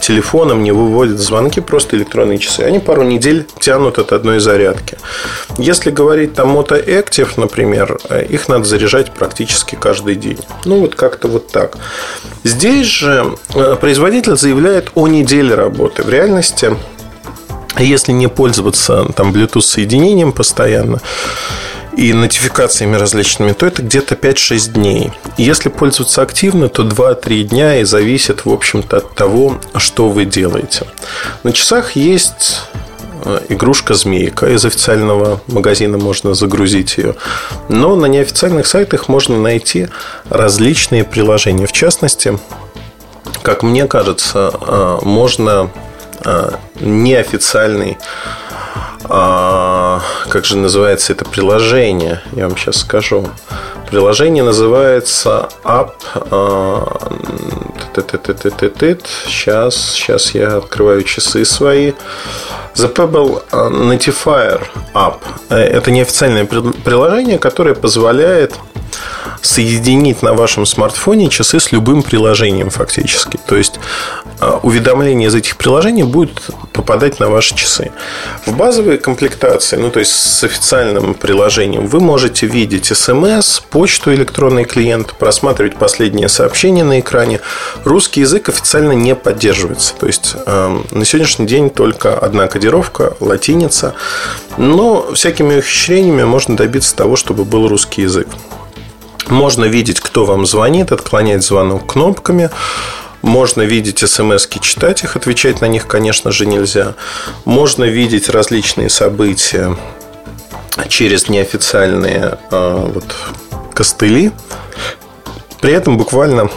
телефоном, не выводят звонки, просто электронные часы. Они пару недель тянут от одной зарядки. Если говорить там Active, например, э, их надо заряжать практически каждый день. Ну, вот как-то вот так. Здесь же э, производитель заявляет о неделе работы. В реальности, если не пользоваться там Bluetooth соединением постоянно, и нотификациями различными, то это где-то 5-6 дней. Если пользоваться активно, то 2-3 дня и зависит, в общем-то, от того, что вы делаете. На часах есть э, игрушка змейка. Из официального магазина можно загрузить ее. Но на неофициальных сайтах можно найти различные приложения. В частности, как мне кажется, э, можно э, неофициальный а, как же называется это приложение? Я вам сейчас скажу. Приложение называется App. Сейчас, сейчас я открываю часы свои. The Pebble Notifier App. Это неофициальное приложение, которое позволяет соединить на вашем смартфоне часы с любым приложением фактически. То есть а, уведомления из этих приложений будут попадать на ваши часы. В базовой комплектации, ну то есть с официальным приложением, вы можете видеть смс, почту электронный клиент, просматривать последние сообщения на экране. Русский язык официально не поддерживается. То есть на сегодняшний день только одна кодировка, латиница. Но всякими ухищрениями можно добиться того, чтобы был русский язык. Можно видеть, кто вам звонит, отклонять звонок кнопками. Можно видеть смс читать их, отвечать на них, конечно же, нельзя. Можно видеть различные события через неофициальные э, вот, костыли. При этом буквально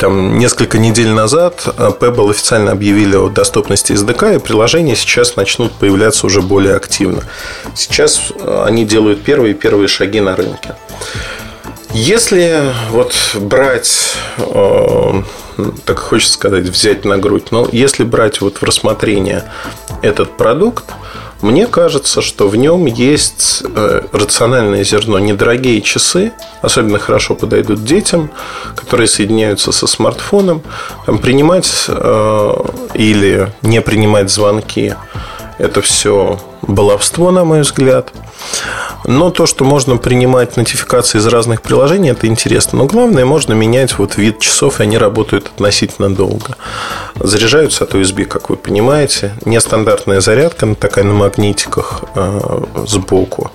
там несколько недель назад Pebble официально объявили о доступности SDK, и приложения сейчас начнут появляться уже более активно. Сейчас они делают первые первые шаги на рынке. Если вот брать, э, так хочется сказать, взять на грудь, но если брать вот в рассмотрение этот продукт, мне кажется, что в нем есть э, рациональное зерно. Недорогие часы особенно хорошо подойдут детям, которые соединяются со смартфоном. Там, принимать э, или не принимать звонки – это все баловство, на мой взгляд. Но то, что можно принимать нотификации из разных приложений, это интересно. Но главное, можно менять вот вид часов, и они работают относительно долго. Заряжаются от USB, как вы понимаете. Нестандартная зарядка, такая на магнитиках э, сбоку.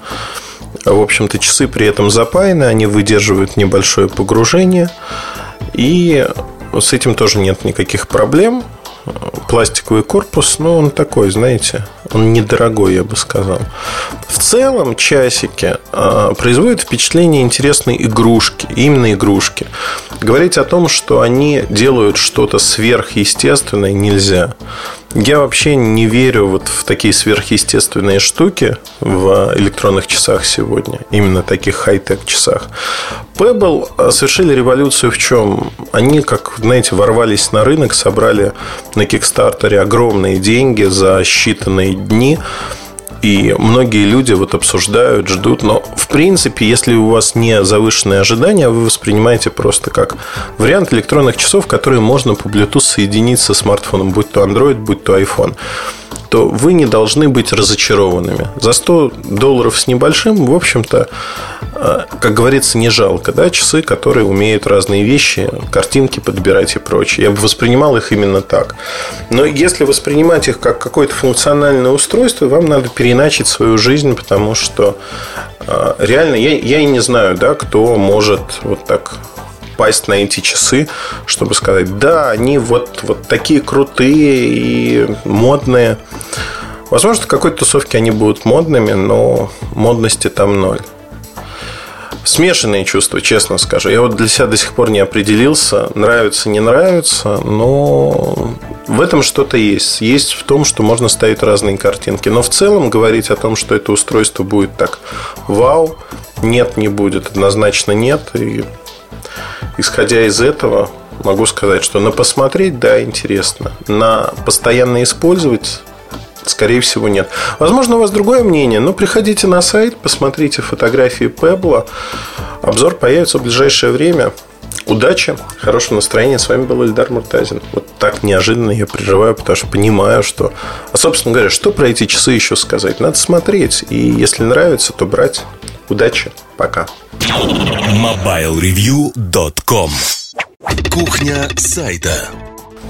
В общем-то, часы при этом запаяны, они выдерживают небольшое погружение. И с этим тоже нет никаких проблем пластиковый корпус, но он такой, знаете, он недорогой, я бы сказал. В целом часики а, производят впечатление интересной игрушки, именно игрушки. Говорить о том, что они делают что-то сверхъестественное, нельзя. Я вообще не верю вот в такие сверхъестественные штуки в электронных часах сегодня, именно таких хай-тек часах. Pebble совершили революцию в чем? Они, как, знаете, ворвались на рынок, собрали на Кикстартере огромные деньги за считанные дни – и многие люди вот обсуждают, ждут. Но, в принципе, если у вас не завышенные ожидания, вы воспринимаете просто как вариант электронных часов, которые можно по Bluetooth соединить со смартфоном, будь то Android, будь то iPhone что вы не должны быть разочарованными. За 100 долларов с небольшим, в общем-то, э, как говорится, не жалко. Да? Часы, которые умеют разные вещи, картинки подбирать и прочее. Я бы воспринимал их именно так. Но если воспринимать их как какое-то функциональное устройство, вам надо переначить свою жизнь, потому что э, реально я, я и не знаю, да, кто может вот так пасть на эти часы, чтобы сказать, да, они вот, вот такие крутые и модные. Возможно, в какой-то тусовке они будут модными, но модности там ноль. Смешанные чувства, честно скажу. Я вот для себя до сих пор не определился, нравится, не нравится, но в этом что-то есть. Есть в том, что можно ставить разные картинки. Но в целом говорить о том, что это устройство будет так вау, нет, не будет. Однозначно нет. И исходя из этого, могу сказать, что на посмотреть, да, интересно. На постоянно использовать Скорее всего, нет. Возможно, у вас другое мнение, но приходите на сайт, посмотрите фотографии Пебла. Обзор появится в ближайшее время. Удачи, хорошего настроения. С вами был Эльдар Муртазин. Вот так неожиданно я переживаю, потому что понимаю, что... А, собственно говоря, что про эти часы еще сказать? Надо смотреть. И если нравится, то брать. Удачи. Пока. MobileReview.com Кухня сайта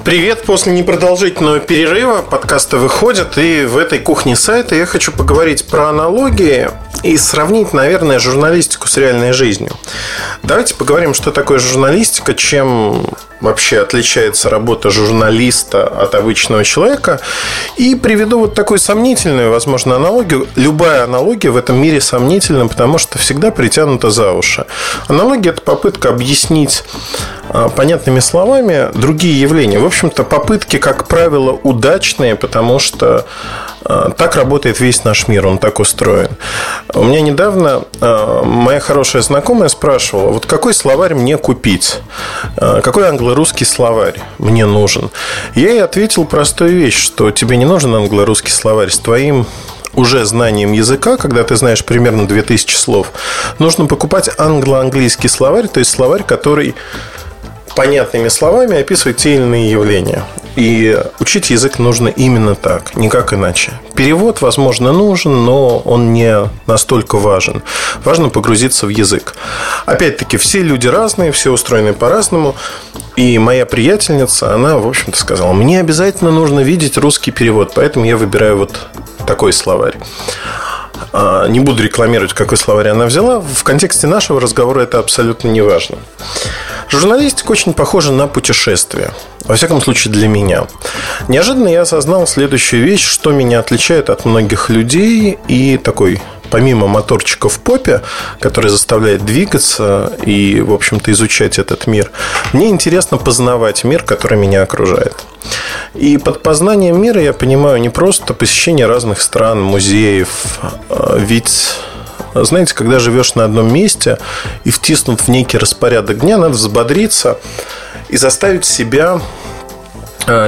Привет, после непродолжительного перерыва подкасты выходят, и в этой кухне сайта я хочу поговорить про аналогии и сравнить, наверное, журналистику с реальной жизнью. Давайте поговорим, что такое журналистика, чем вообще отличается работа журналиста от обычного человека. И приведу вот такую сомнительную, возможно, аналогию. Любая аналогия в этом мире сомнительна, потому что всегда притянута за уши. Аналогия – это попытка объяснить понятными словами другие явления. В общем-то, попытки, как правило, удачные, потому что а, так работает весь наш мир, он так устроен. У меня недавно а, моя хорошая знакомая спрашивала, вот какой словарь мне купить? Какой англо-русский словарь мне нужен? Я ей ответил простую вещь, что тебе не нужен англо-русский словарь с твоим уже знанием языка, когда ты знаешь примерно 2000 слов, нужно покупать англо-английский словарь, то есть словарь, который понятными словами описывать те или иные явления. И учить язык нужно именно так, никак иначе. Перевод, возможно, нужен, но он не настолько важен. Важно погрузиться в язык. Опять-таки, все люди разные, все устроены по-разному. И моя приятельница, она, в общем-то, сказала, мне обязательно нужно видеть русский перевод, поэтому я выбираю вот такой словарь. А, не буду рекламировать, какой словарь она взяла. В контексте нашего разговора это абсолютно не важно. Журналистика очень похожа на путешествие. Во всяком случае, для меня. Неожиданно я осознал следующую вещь, что меня отличает от многих людей и такой помимо моторчика в попе, который заставляет двигаться и, в общем-то, изучать этот мир, мне интересно познавать мир, который меня окружает. И под познанием мира я понимаю не просто посещение разных стран, музеев, а ведь знаете, когда живешь на одном месте и втиснут в некий распорядок дня, надо взбодриться и заставить себя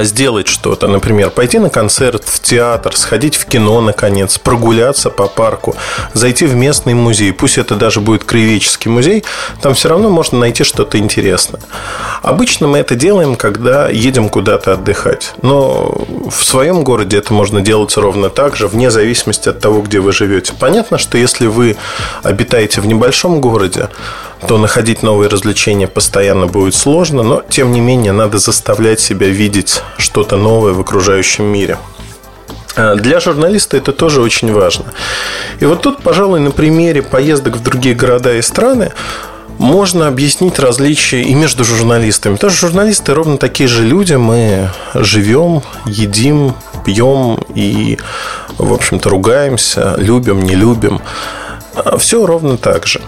сделать что-то, например, пойти на концерт, в театр, сходить в кино, наконец, прогуляться по парку, зайти в местный музей, пусть это даже будет краеведческий музей, там все равно можно найти что-то интересное. Обычно мы это делаем, когда едем куда-то отдыхать, но в своем городе это можно делать ровно так же, вне зависимости от того, где вы живете. Понятно, что если вы обитаете в небольшом городе, то находить новые развлечения постоянно будет сложно, но тем не менее надо заставлять себя видеть что-то новое в окружающем мире. А, для журналиста это тоже очень важно. И вот тут, пожалуй, на примере поездок в другие города и страны можно объяснить различия и между журналистами. Потому что журналисты ровно такие же люди. Мы живем, едим, пьем и, в общем-то, ругаемся, любим, не любим. А, Все ровно так же.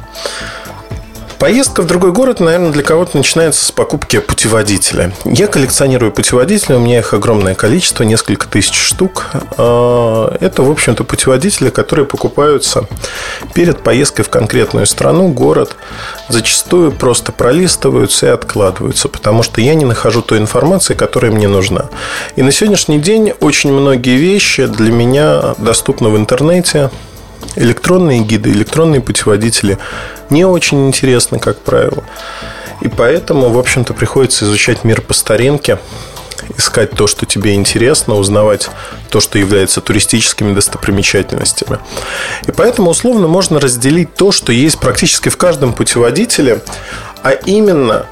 Поездка в другой город, наверное, для кого-то начинается с покупки путеводителя. Я коллекционирую путеводители, у меня их огромное количество, несколько тысяч штук. А, это, в общем-то, путеводители, которые покупаются перед поездкой в конкретную страну, город. Зачастую просто пролистываются и откладываются, потому что я не нахожу той информации, которая мне нужна. И на сегодняшний день очень многие вещи для меня доступны в интернете, электронные гиды, электронные путеводители не очень интересны, как правило. И поэтому, в общем-то, приходится изучать мир по старинке искать то, что тебе интересно, узнавать то, что является туристическими достопримечательностями. И поэтому условно можно разделить то, что есть практически в каждом путеводителе, а именно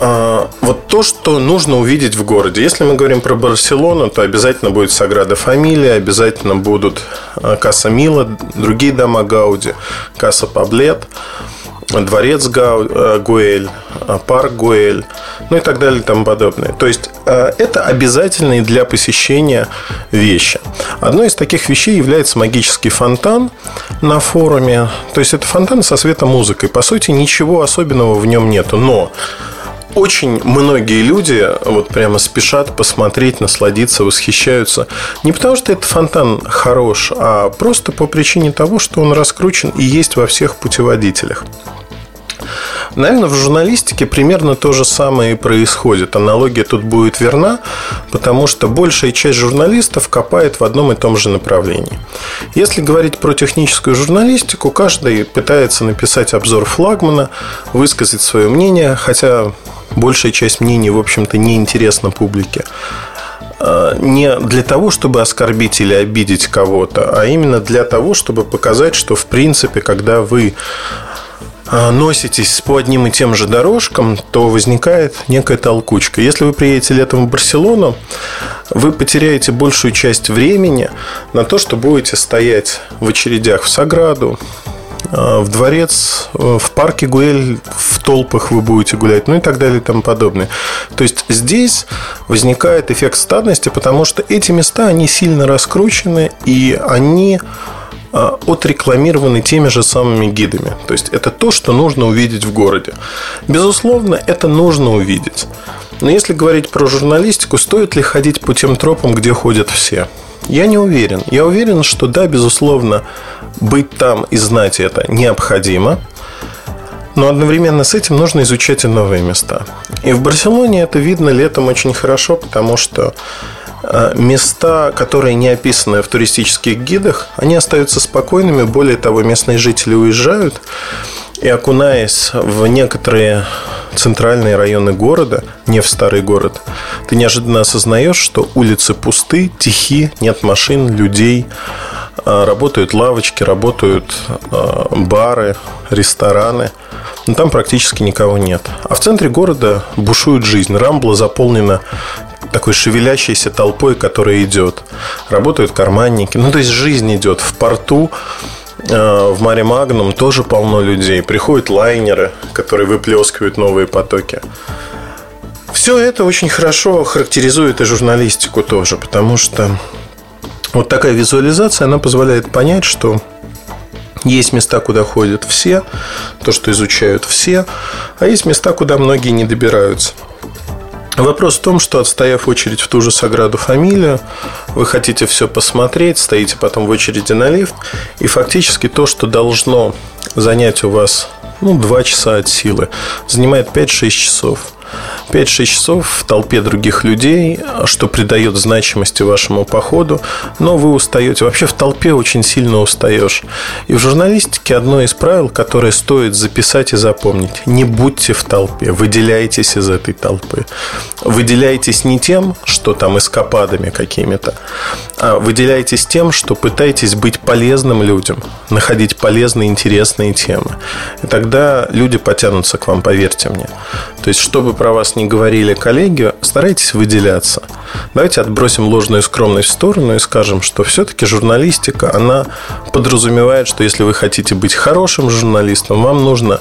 вот то, что нужно увидеть в городе. Если мы говорим про Барселону, то обязательно будет Саграда Фамилия, обязательно будут а, Касса Мила, другие дома Гауди, Касса Паблет дворец э, Гуэль, э, парк Гуэль, ну и так далее и тому подобное. То есть это обязательные для посещения вещи. Одной из таких вещей является магический фонтан на форуме. То есть это фонтан со светомузыкой. По сути, ничего особенного в нем нету. Но очень многие люди вот прямо спешат посмотреть, насладиться, восхищаются. Не потому, что этот фонтан хорош, а просто по причине того, что он раскручен и есть во всех путеводителях. Наверное, в журналистике примерно то же самое и происходит. Аналогия тут будет верна, потому что большая часть журналистов копает в одном и том же направлении. Если говорить про техническую журналистику, каждый пытается написать обзор флагмана, высказать свое мнение, хотя большая часть мнений, в общем-то, не интересна публике а, не для того, чтобы оскорбить или обидеть кого-то, а именно для того, чтобы показать, что в принципе, когда вы носитесь по одним и тем же дорожкам, то возникает некая толкучка. Если вы приедете летом в Барселону, вы потеряете большую часть времени на то, что будете стоять в очередях в Саграду, а, в дворец, в парке Гуэль, в толпах вы будете гулять, ну и так далее и тому подобное. То есть здесь возникает эффект стадности, потому что эти места, они сильно раскручены, и они отрекламированы теми же самыми гидами. То есть это то, что нужно увидеть в городе. Безусловно, это нужно увидеть. Но если говорить про журналистику, стоит ли ходить по тем тропам, где ходят все? Я не уверен. Я уверен, что да, безусловно, быть там и знать это необходимо. Но одновременно с этим нужно изучать и новые места. И в Барселоне это видно летом очень хорошо, потому что места, которые не описаны в туристических гидах, они остаются спокойными. Более того, местные жители уезжают и окунаясь в некоторые центральные районы города, не в старый город, ты неожиданно осознаешь, что улицы пусты, тихи, нет машин, людей, э, работают лавочки, работают э, бары, рестораны, но там практически никого нет. А в центре города бушует жизнь. Рамбла заполнена такой шевелящейся толпой, которая идет. Работают карманники. Ну, то есть жизнь идет в порту. Э, в Маре Магнум тоже полно людей. Приходят лайнеры, которые выплескивают новые потоки. Все это очень хорошо характеризует и журналистику тоже, потому что вот такая визуализация, она позволяет понять, что есть места, куда ходят все, то, что изучают все, а есть места, куда многие не добираются. Вопрос в том, что отстояв очередь в ту же Саграду Фамилию, вы хотите все посмотреть, стоите потом в очереди на лифт, и фактически то, что должно занять у вас ну, 2 часа от силы, занимает 5-6 часов – 5-6 часов в толпе других людей, что придает значимости вашему походу, но вы устаете. Вообще в толпе очень сильно устаешь. И в журналистике одно из правил, которое стоит записать и запомнить. Не будьте в толпе, выделяйтесь из этой толпы. Выделяйтесь не тем, что там эскападами какими-то, а выделяйтесь тем, что пытаетесь быть полезным людям, находить полезные, интересные темы. И тогда люди потянутся к вам, поверьте мне. То есть, чтобы про вас не говорили коллеги, старайтесь выделяться. Давайте отбросим ложную скромность в сторону и скажем, что все-таки журналистика, она подразумевает, что если вы хотите быть хорошим журналистом, вам нужно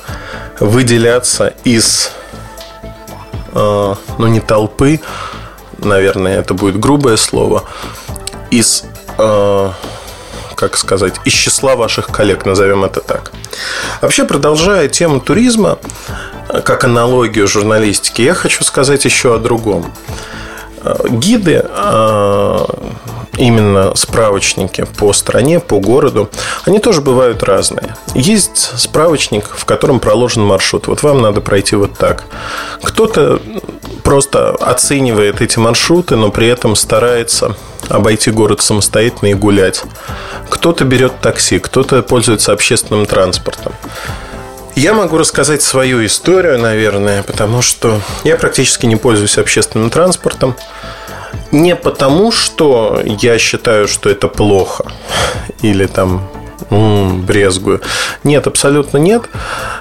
выделяться из, э, ну не толпы, наверное, это будет грубое слово, из э, как сказать, из числа ваших коллег, назовем это так. Вообще, продолжая тему туризма, как аналогию журналистики, я хочу сказать еще о другом. Гиды, а, именно справочники по стране, по городу, они тоже бывают разные. Есть справочник, в котором проложен маршрут. Вот вам надо пройти вот так. Кто-то просто оценивает эти маршруты, но при этом старается обойти город самостоятельно и гулять. Кто-то берет такси, кто-то пользуется общественным транспортом. Я могу рассказать свою историю, наверное, потому что я практически не пользуюсь общественным транспортом. Не потому, что я считаю, что это плохо или там брезгую. Нет, абсолютно нет.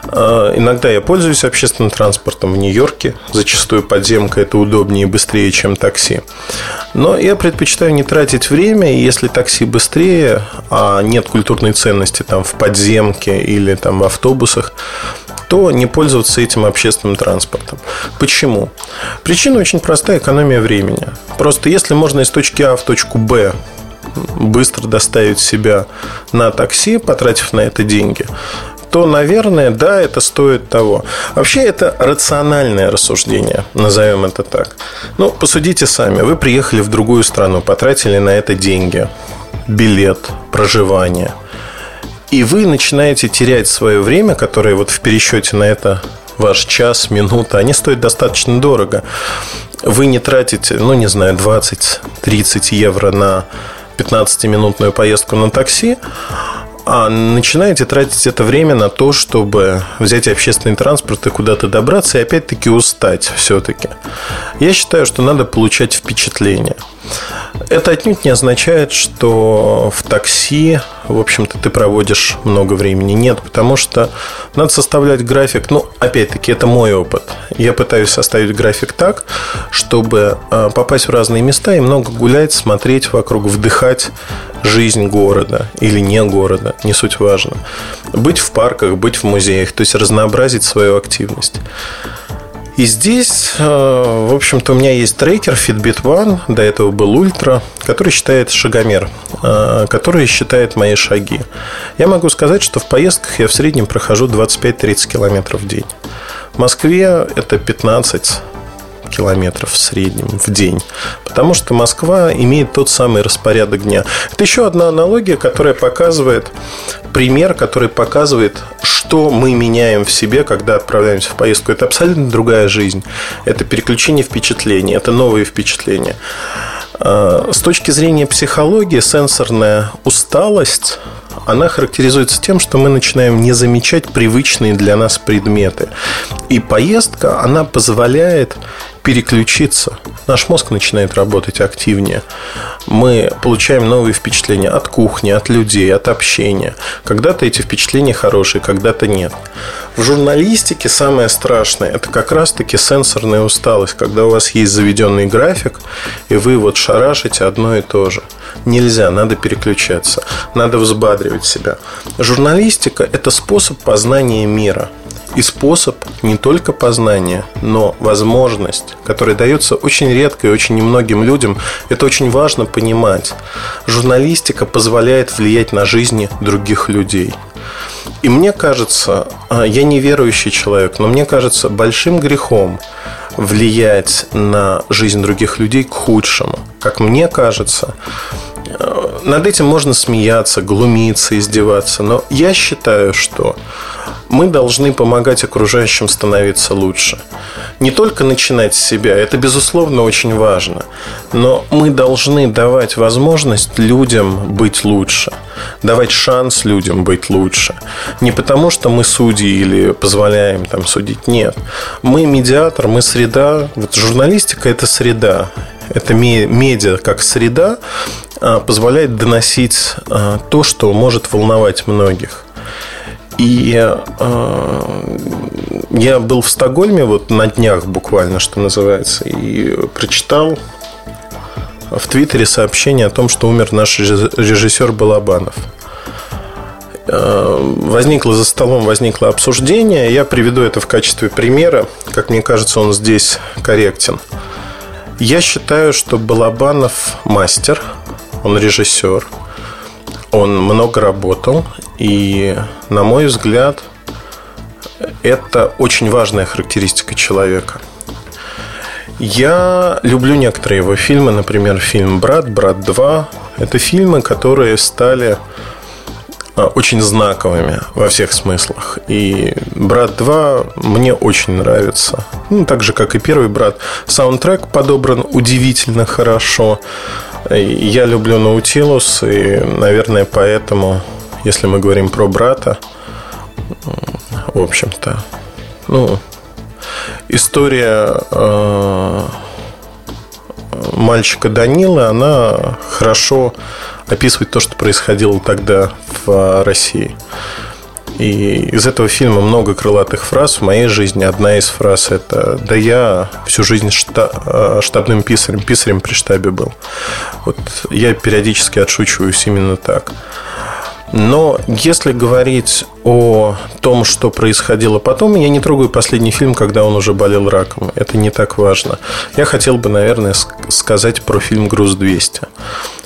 А, иногда я пользуюсь общественным транспортом в Нью-Йорке. Зачастую подземка это удобнее и быстрее, чем такси. Но я предпочитаю не тратить время, и если такси быстрее, а нет культурной ценности там в подземке или там в автобусах, то не пользоваться этим общественным транспортом. Почему? Причина очень простая – экономия времени. Просто если можно из точки А в точку Б быстро доставить себя на такси, потратив на это деньги, то, наверное, да, это стоит того. Вообще, это рациональное рассуждение, назовем это так. Ну, посудите сами. Вы приехали в другую страну, потратили на это деньги, билет, проживание. И вы начинаете терять свое время, которое вот в пересчете на это ваш час, минута, они стоят достаточно дорого. Вы не тратите, ну, не знаю, 20-30 евро на 15-минутную поездку на такси, а начинаете тратить это время на то, чтобы взять общественный транспорт и куда-то добраться, и опять-таки устать все-таки. Я считаю, что надо получать впечатление. Это отнюдь не означает, что в такси, в общем-то, ты проводишь много времени. Нет, потому что надо составлять график. Ну, опять-таки, это мой опыт. Я пытаюсь составить график так, чтобы э, попасть в разные места и много гулять, смотреть вокруг, вдыхать жизнь города или не города, не суть важно. Быть в парках, быть в музеях, то есть разнообразить свою активность. И здесь, э, в общем-то, у меня есть трекер Fitbit One, до этого был Ultra, который считает шагомер, э, который считает мои шаги. Я могу сказать, что в поездках я в среднем прохожу 25-30 километров в день. В Москве это 15 километров в среднем в день. Потому что Москва имеет тот самый распорядок дня. Это еще одна аналогия, которая показывает, пример, который показывает, что мы меняем в себе, когда отправляемся в поездку. Это абсолютно другая жизнь. Это переключение впечатлений, это новые впечатления. А, с точки зрения психологии, сенсорная усталость она характеризуется тем, что мы начинаем не замечать привычные для нас предметы. И поездка, она позволяет переключиться. Наш мозг начинает работать активнее. Мы получаем новые впечатления от кухни, от людей, от общения. Когда-то эти впечатления хорошие, когда-то нет. В журналистике самое страшное – это как раз-таки сенсорная усталость, когда у вас есть заведенный график, и вы вот шарашите одно и то же. Нельзя, надо переключаться, надо взбадривать себя. Журналистика – это способ познания мира – и способ не только познания, но возможность, которая дается очень редко и очень немногим людям. Это очень важно понимать. Журналистика позволяет влиять на жизни других людей. И мне кажется, а, я не верующий человек, но мне кажется большим грехом влиять на жизнь других людей к худшему. Как мне кажется, э, над этим можно смеяться, глумиться, издеваться, но я считаю, что мы должны помогать окружающим становиться лучше. Не только начинать с себя, это, безусловно, очень важно, но мы должны давать возможность людям быть лучше, давать шанс людям быть лучше. Не потому, что мы судьи или позволяем там судить, нет. Мы медиатор, мы среда. Вот журналистика – это среда. Это медиа как среда а, позволяет доносить а, то, что может волновать многих. И э, я был в Стокгольме вот на днях буквально, что называется, и прочитал в Твиттере сообщение о том, что умер наш режиссер Балабанов. Э, возникло за столом, возникло обсуждение. Я приведу это в качестве примера. Как мне кажется, он здесь корректен. Я считаю, что Балабанов мастер, он режиссер, он много работал, и, на мой взгляд, это очень важная характеристика человека. Я люблю некоторые его фильмы, например, фильм «Брат», «Брат 2». Это фильмы, которые стали а, очень знаковыми во всех смыслах. И «Брат 2» мне очень нравится. Ну, так же, как и первый «Брат». Саундтрек подобран удивительно хорошо. Я люблю «Наутилус», и, наверное, поэтому если мы говорим про брата, в общем-то. Ну, история э, мальчика Данила, она хорошо описывает то, что происходило тогда в России. И из этого фильма много крылатых фраз. В моей жизни одна из фраз это «Да я всю жизнь шта- штабным писарем, писарем при штабе был». Вот я периодически отшучиваюсь именно так. Но если говорить о том, что происходило потом, я не трогаю последний фильм, когда он уже болел раком. Это не так важно. Я хотел бы, наверное, сказать про фильм «Груз-200».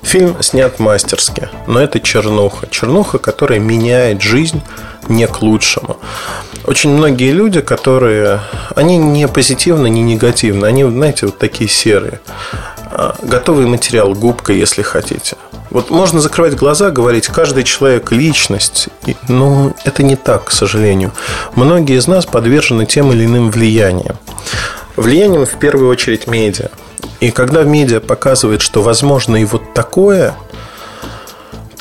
Фильм снят мастерски, но это чернуха. Чернуха, которая меняет жизнь не к лучшему. Очень многие люди, которые... Они не позитивны, не негативны. Они, знаете, вот такие серые. А, готовый материал, губка, если хотите. Вот можно закрывать глаза, говорить, каждый человек – личность. Но это не так, к сожалению. Многие из нас подвержены тем или иным влияниям. Влиянием в первую очередь медиа. И когда медиа показывает, что возможно и вот такое –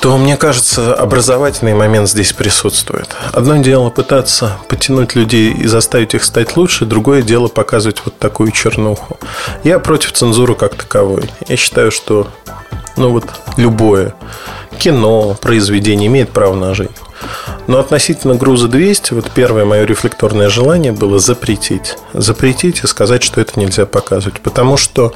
то, мне кажется, образовательный момент здесь присутствует. Одно дело пытаться потянуть людей и заставить их стать лучше, другое дело показывать вот такую чернуху. Я против цензуры как таковой. Я считаю, что ну вот любое кино, произведение имеет право на жизнь. Но относительно груза 200, вот первое мое рефлекторное желание было запретить. Запретить и сказать, что это нельзя показывать. Потому что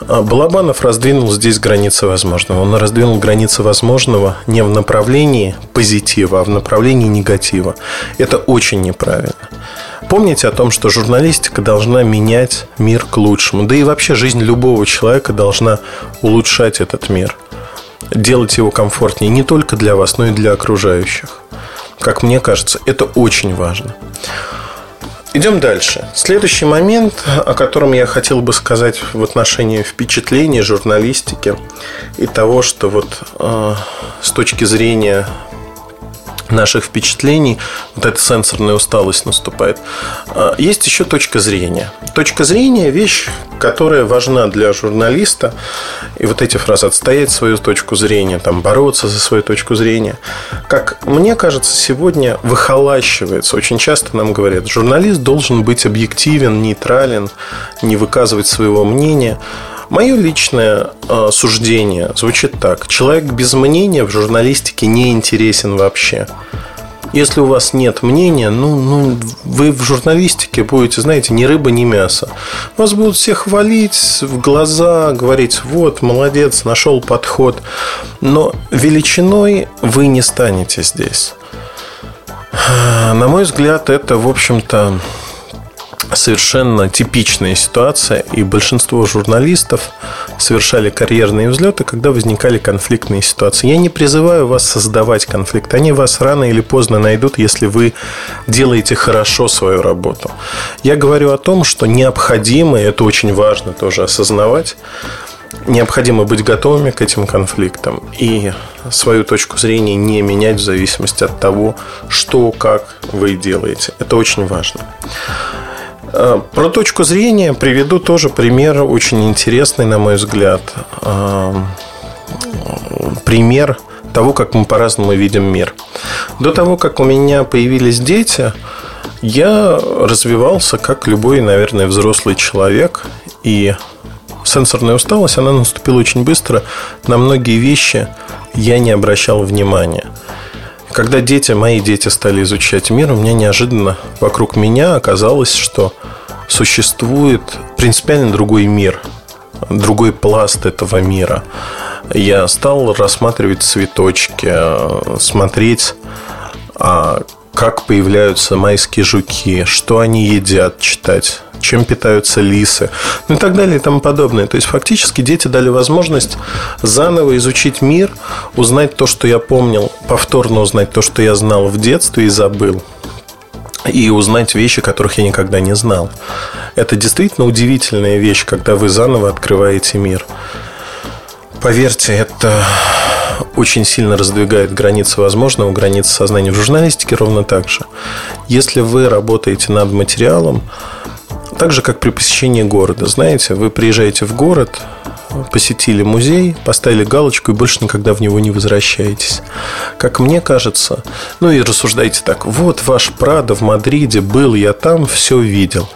Балабанов раздвинул здесь границы возможного. Он раздвинул границы возможного не в направлении позитива, а в направлении негатива. Это очень неправильно. Помните о том, что журналистика должна менять мир к лучшему. Да и вообще жизнь любого человека должна улучшать этот мир. Делать его комфортнее не только для вас, но и для окружающих. Как мне кажется, это очень важно. Идем дальше. Следующий момент, о котором я хотел бы сказать в отношении впечатлений, журналистики и того, что вот э, с точки зрения наших впечатлений, вот эта сенсорная усталость наступает. А, есть еще точка зрения. Точка зрения – вещь, которая важна для журналиста. И вот эти фразы «отстоять свою точку зрения», там, «бороться за свою точку зрения». Как мне кажется, сегодня выхолащивается. Очень часто нам говорят, журналист должен быть объективен, нейтрален, не выказывать своего мнения. Мое личное э, суждение звучит так. Человек без мнения в журналистике не интересен вообще. Если у вас нет мнения, ну, ну, вы в журналистике будете, знаете, ни рыба, ни мясо. Вас будут все хвалить в глаза, говорить, вот, молодец, нашел подход. Но величиной вы не станете здесь. На мой взгляд, это, в общем-то, совершенно типичная ситуация, и большинство журналистов совершали карьерные взлеты, когда возникали конфликтные ситуации. Я не призываю вас создавать конфликт. Они вас рано или поздно найдут, если вы делаете хорошо свою работу. Я говорю о том, что необходимо, и это очень важно тоже осознавать, необходимо быть готовыми к этим конфликтам и свою точку зрения не менять в зависимости от того, что, как вы делаете. Это очень важно. Э, про точку зрения приведу тоже пример очень интересный, на мой взгляд. Э, пример того, как мы по-разному видим мир. До того, как у меня появились дети, я развивался как любой, наверное, взрослый человек. И сенсорная усталость, она наступила очень быстро. На многие вещи я не обращал внимания – когда дети, мои дети стали изучать мир, у меня неожиданно вокруг меня оказалось, что существует принципиально другой мир, другой пласт этого мира. Я стал рассматривать цветочки, смотреть, а, как появляются майские жуки, что они едят, читать чем питаются лисы, ну и так далее и тому подобное. То есть, фактически дети дали возможность заново изучить мир, узнать то, что я помнил, повторно узнать то, что я знал в детстве и забыл и узнать вещи, которых я никогда не знал. Это действительно удивительная вещь, когда вы заново открываете мир. Поверьте, это очень сильно раздвигает границы возможного, границы сознания в журналистике ровно так же. Если вы работаете над материалом, так же, как при посещении города. Знаете, вы приезжаете в город, посетили музей, поставили галочку и больше никогда в него не возвращаетесь. Как мне кажется, ну и рассуждайте так, вот ваш Прада в Мадриде был, я там все видел.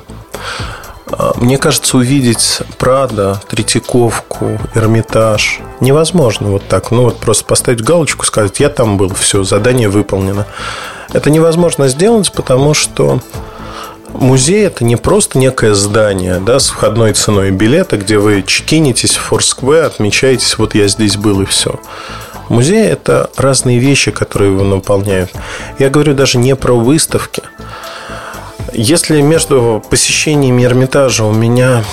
А, мне кажется, увидеть Прада, Третьяковку, Эрмитаж невозможно вот так. Ну, вот просто поставить галочку, сказать, я там был, все, задание выполнено. Это невозможно сделать, потому что музей это не просто некое здание да, с входной ценой билета, где вы чекинитесь в Форскве, отмечаетесь, вот я здесь был и все. Музей – это разные вещи, которые его наполняют. Я говорю даже не про выставки. Если между посещениями Эрмитажа у меня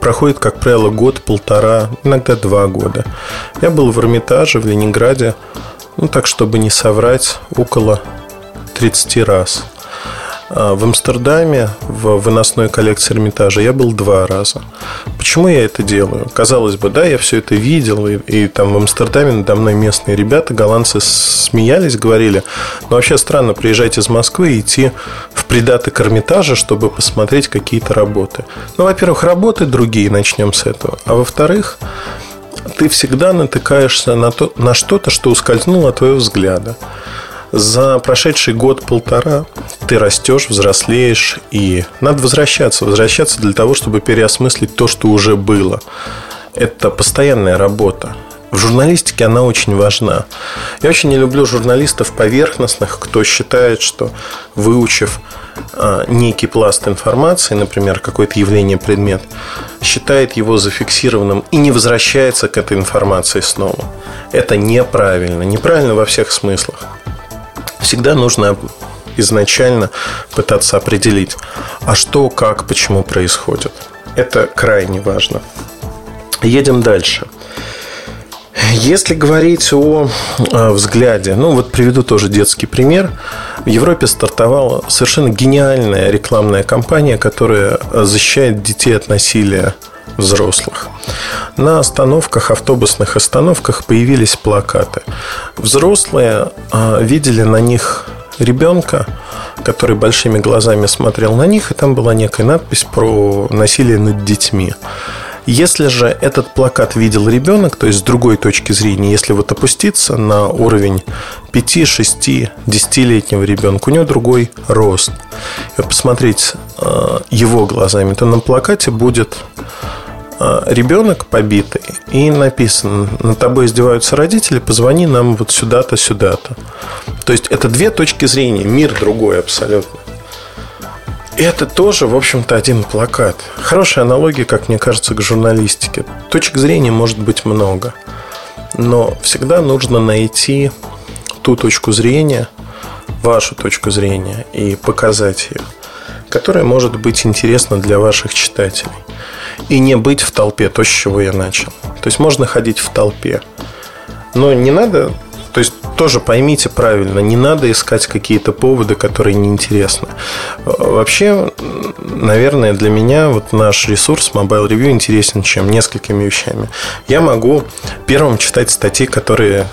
проходит, как правило, год, полтора, иногда два года. Я был в Эрмитаже в Ленинграде, ну так, чтобы не соврать, около 30 раз – в Амстердаме в выносной коллекции Эрмитажа я был два раза. Почему я это делаю? Казалось бы, да, я все это видел, и, и там в Амстердаме надо мной местные ребята, голландцы смеялись, говорили, ну вообще странно приезжать из Москвы и идти в придаток Эрмитажа, чтобы посмотреть какие-то работы. Ну, во-первых, работы другие, начнем с этого. А во-вторых, ты всегда натыкаешься на, то, на что-то, что ускользнуло от твоего взгляда за прошедший год-полтора ты растешь, взрослеешь, и надо возвращаться. Возвращаться для того, чтобы переосмыслить то, что уже было. Это постоянная работа. В журналистике она очень важна. Я очень не люблю журналистов поверхностных, кто считает, что выучив а, некий пласт информации, например, какое-то явление, предмет, считает его зафиксированным и не возвращается к этой информации снова. Это неправильно. Неправильно во всех смыслах всегда нужно изначально пытаться определить, а что, как, почему происходит. Это крайне важно. Едем дальше. Если говорить о, о взгляде, ну вот приведу тоже детский пример. В Европе стартовала совершенно гениальная рекламная кампания, которая защищает детей от насилия взрослых. На остановках, автобусных остановках появились плакаты. Взрослые а, видели на них ребенка, который большими глазами смотрел на них, и там была некая надпись про насилие над детьми. Если же этот плакат видел ребенок, то есть с другой точки зрения, если вот опуститься на уровень 5, 6, 10-летнего ребенка, у него другой рост, и посмотреть а, его глазами, то на плакате будет а, ребенок побитый, и написано, над тобой издеваются родители, позвони нам вот сюда-то, сюда-то. То есть это две точки зрения, мир другой абсолютно. Это тоже, в общем-то, один плакат. Хорошая аналогия, как мне кажется, к журналистике. Точек зрения может быть много. Но всегда нужно найти ту точку зрения, вашу точку зрения, и показать ее, которая может быть интересна для ваших читателей и не быть в толпе, то, с чего я начал. То есть можно ходить в толпе. Но не надо, то есть тоже поймите правильно, не надо искать какие-то поводы, которые неинтересны. Вообще, наверное, для меня вот наш ресурс Mobile Review интересен чем несколькими вещами. Я могу первым читать статьи, которые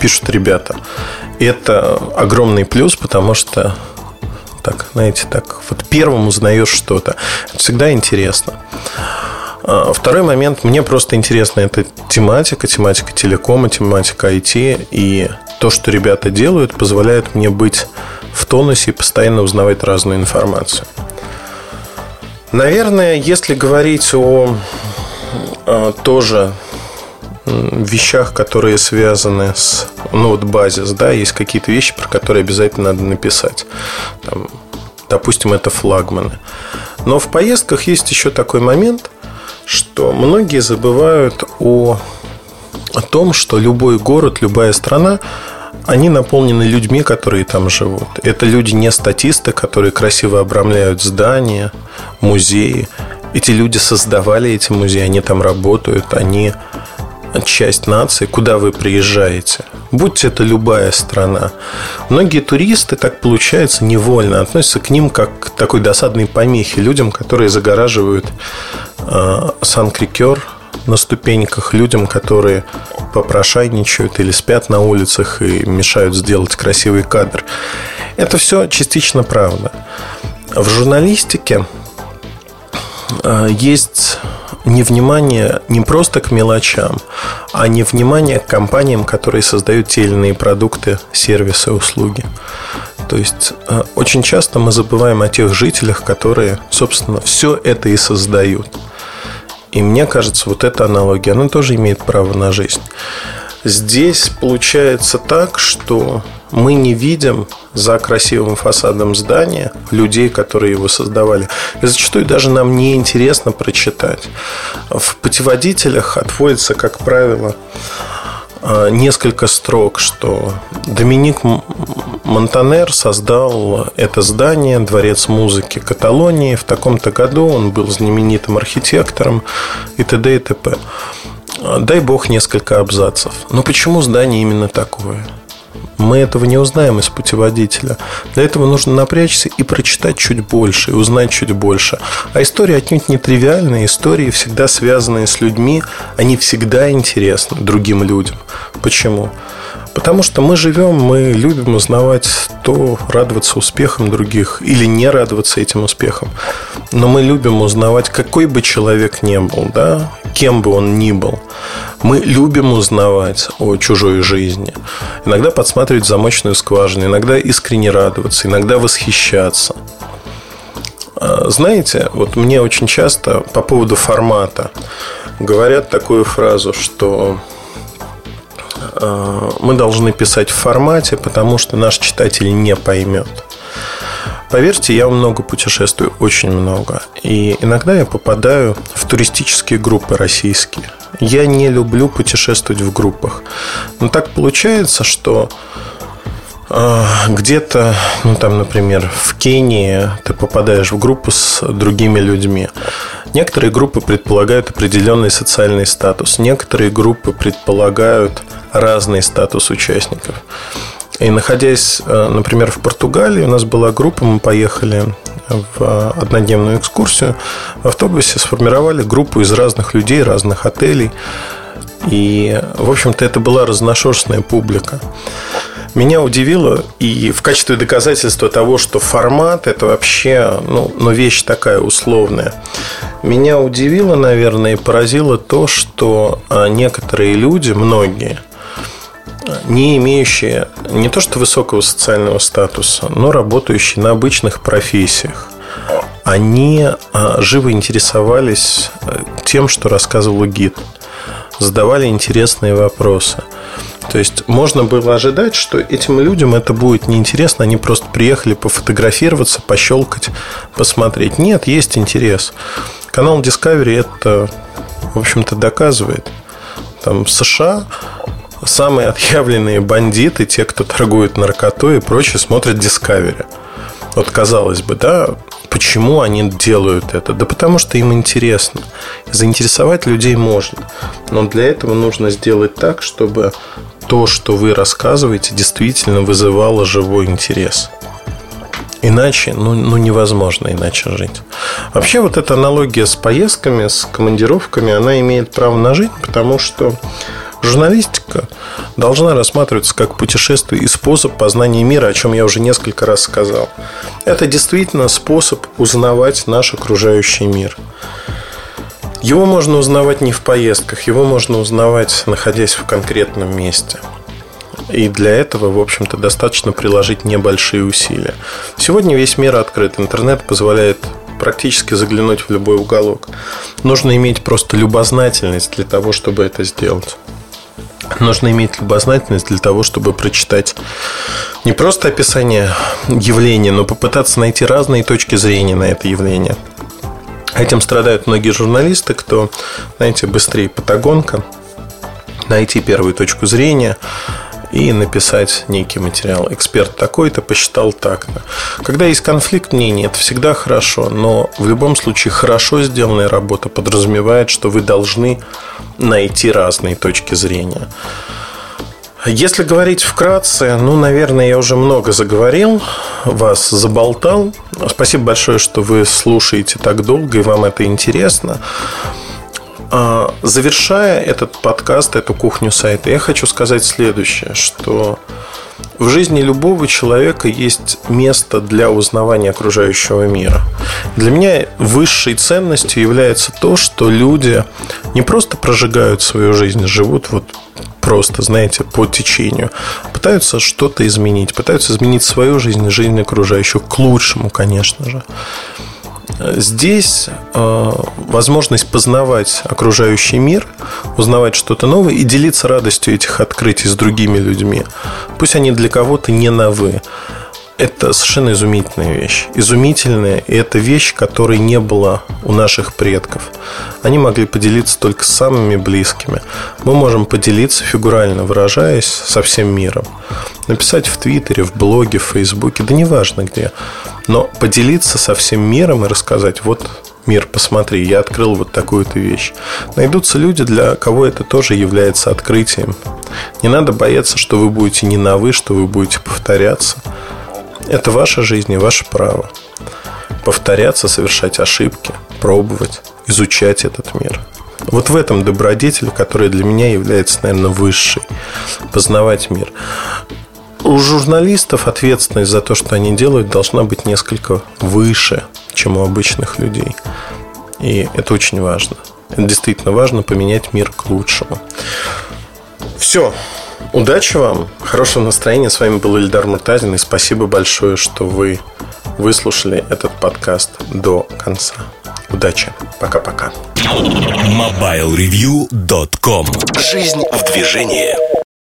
пишут ребята. Это огромный плюс, потому что так, знаете, так вот первым узнаешь что-то. Это всегда интересно. А, второй момент, мне просто интересна эта тематика, тематика телекома, тематика IT, и то, что ребята делают, позволяет мне быть в тонусе и постоянно узнавать разную информацию. Наверное, если говорить о, о тоже вещах, которые связаны с ну вот базис, да, есть какие-то вещи, про которые обязательно надо написать. Там, допустим, это флагманы. Но в поездках есть еще такой момент, что многие забывают о, о том, что любой город, любая страна, они наполнены людьми, которые там живут. Это люди не статисты, которые красиво обрамляют здания, музеи. Эти люди создавали эти музеи, они там работают, они часть нации, куда вы приезжаете, будь это любая страна. Многие туристы, так получается, невольно относятся к ним как к такой досадной помехе людям, которые загораживают э, Сан-Крикер на ступеньках, людям, которые попрошайничают или спят на улицах и мешают сделать красивый кадр. Это все частично правда. В журналистике есть невнимание не просто к мелочам, а невнимание к компаниям, которые создают те или иные продукты, сервисы, услуги. То есть э, очень часто мы забываем о тех жителях, которые, собственно, все это и создают. И мне кажется, вот эта аналогия, она тоже имеет право на жизнь. Здесь получается так, что мы не видим за красивым фасадом здания людей, которые его создавали. И зачастую даже нам не интересно прочитать. В путеводителях отводится, как правило, а, несколько строк, что Доминик Монтанер создал это здание, дворец музыки Каталонии. В таком-то году он был знаменитым архитектором и т.д. и т.п. Дай бог несколько абзацев. Но почему здание именно такое? Мы этого не узнаем из путеводителя. Для этого нужно напрячься и прочитать чуть больше, и узнать чуть больше. А истории отнюдь не тривиальные. Истории, всегда связанные с людьми, они всегда интересны другим людям. Почему? Потому что мы живем, мы любим узнавать то, радоваться успехам других или не радоваться этим успехам. Но мы любим узнавать, какой бы человек ни был, да, кем бы он ни был. Мы любим узнавать о чужой жизни. Иногда подсматривать замочную скважину, иногда искренне радоваться, иногда восхищаться. А, знаете, вот мне очень часто по поводу формата говорят такую фразу, что Э, мы должны писать в формате, потому что наш читатель не поймет. Поверьте, я много путешествую, очень много. И иногда я попадаю в туристические группы российские. Я не люблю путешествовать в группах. Но так получается, что э, где-то, ну там, например, в Кении ты попадаешь в группу с другими людьми. Некоторые группы предполагают определенный социальный статус, некоторые группы предполагают разный статус участников. И находясь, э, например, в Португалии, у нас была группа, мы поехали в однодневную экскурсию. В автобусе сформировали группу из разных людей, разных отелей. И, в общем-то, это была разношерстная публика. Меня удивило, и в качестве доказательства того, что формат это вообще ну, ну, вещь такая условная, меня удивило, наверное, и поразило то, что а, некоторые люди, многие – не имеющие не то что высокого социального статуса, но работающие на обычных профессиях, они а, живо интересовались э, тем, что рассказывал гид, задавали интересные вопросы. То есть можно было ожидать, что этим людям это будет неинтересно, они просто приехали пофотографироваться, пощелкать, посмотреть. Нет, есть интерес. Канал Discovery это, в общем-то, доказывает. Там в США самые отъявленные бандиты, те, кто торгует наркотой и прочее, смотрят Discovery. Вот казалось бы, да, почему они делают это? Да потому что им интересно. Заинтересовать людей можно. Но для этого нужно сделать так, чтобы то, что вы рассказываете, действительно вызывало живой интерес. Иначе, ну, ну невозможно иначе жить. Вообще вот эта аналогия с поездками, с командировками, она имеет право на жизнь, потому что Журналистика должна рассматриваться как путешествие и способ познания мира, о чем я уже несколько раз сказал. Это действительно способ узнавать наш окружающий мир. Его можно узнавать не в поездках, его можно узнавать, находясь в конкретном месте. И для этого, в общем-то, достаточно приложить небольшие усилия. Сегодня весь мир открыт. Интернет позволяет практически заглянуть в любой уголок. Нужно иметь просто любознательность для того, чтобы это сделать. Нужно иметь любознательность для того, чтобы прочитать не просто описание явления, но попытаться найти разные точки зрения на это явление. Этим страдают многие журналисты, кто, знаете, быстрее патагонка, найти первую точку зрения, и написать некий материал. Эксперт такой-то посчитал так-то. Когда есть конфликт мнений, это всегда хорошо, но в любом случае хорошо сделанная работа подразумевает, что вы должны найти разные точки зрения. Если говорить вкратце, ну, наверное, я уже много заговорил, вас заболтал. Спасибо большое, что вы слушаете так долго и вам это интересно. А, завершая этот подкаст, эту кухню сайта, я хочу сказать следующее, что в жизни любого человека есть место для узнавания окружающего мира. Для меня высшей ценностью является то, что люди не просто прожигают свою жизнь, живут вот просто, знаете, по течению. Пытаются что-то изменить, пытаются изменить свою жизнь жизнь окружающих к лучшему, конечно же. Здесь э, возможность познавать окружающий мир, узнавать что-то новое и делиться радостью этих открытий с другими людьми. Пусть они для кого-то не новы. Это совершенно изумительная вещь. Изумительная, и это вещь, которой не было у наших предков. Они могли поделиться только с самыми близкими. Мы можем поделиться, фигурально выражаясь, со всем миром. Написать в Твиттере, в блоге, в Фейсбуке, да неважно где. Но поделиться со всем миром и рассказать, вот мир, посмотри, я открыл вот такую-то вещь. Найдутся люди, для кого это тоже является открытием. Не надо бояться, что вы будете не на вы, что вы будете повторяться. Это ваша жизнь и ваше право. Повторяться, совершать ошибки, пробовать, изучать этот мир. Вот в этом добродетель, которая для меня является, наверное, высшей. Познавать мир. У журналистов ответственность за то, что они делают, должна быть несколько выше, чем у обычных людей. И это очень важно. Это действительно важно поменять мир к лучшему. Все. Удачи вам, хорошего настроения. С вами был Ильдар Муртазин. И спасибо большое, что вы выслушали этот подкаст до конца. Удачи. Пока-пока. MobileReview.com Жизнь в движении.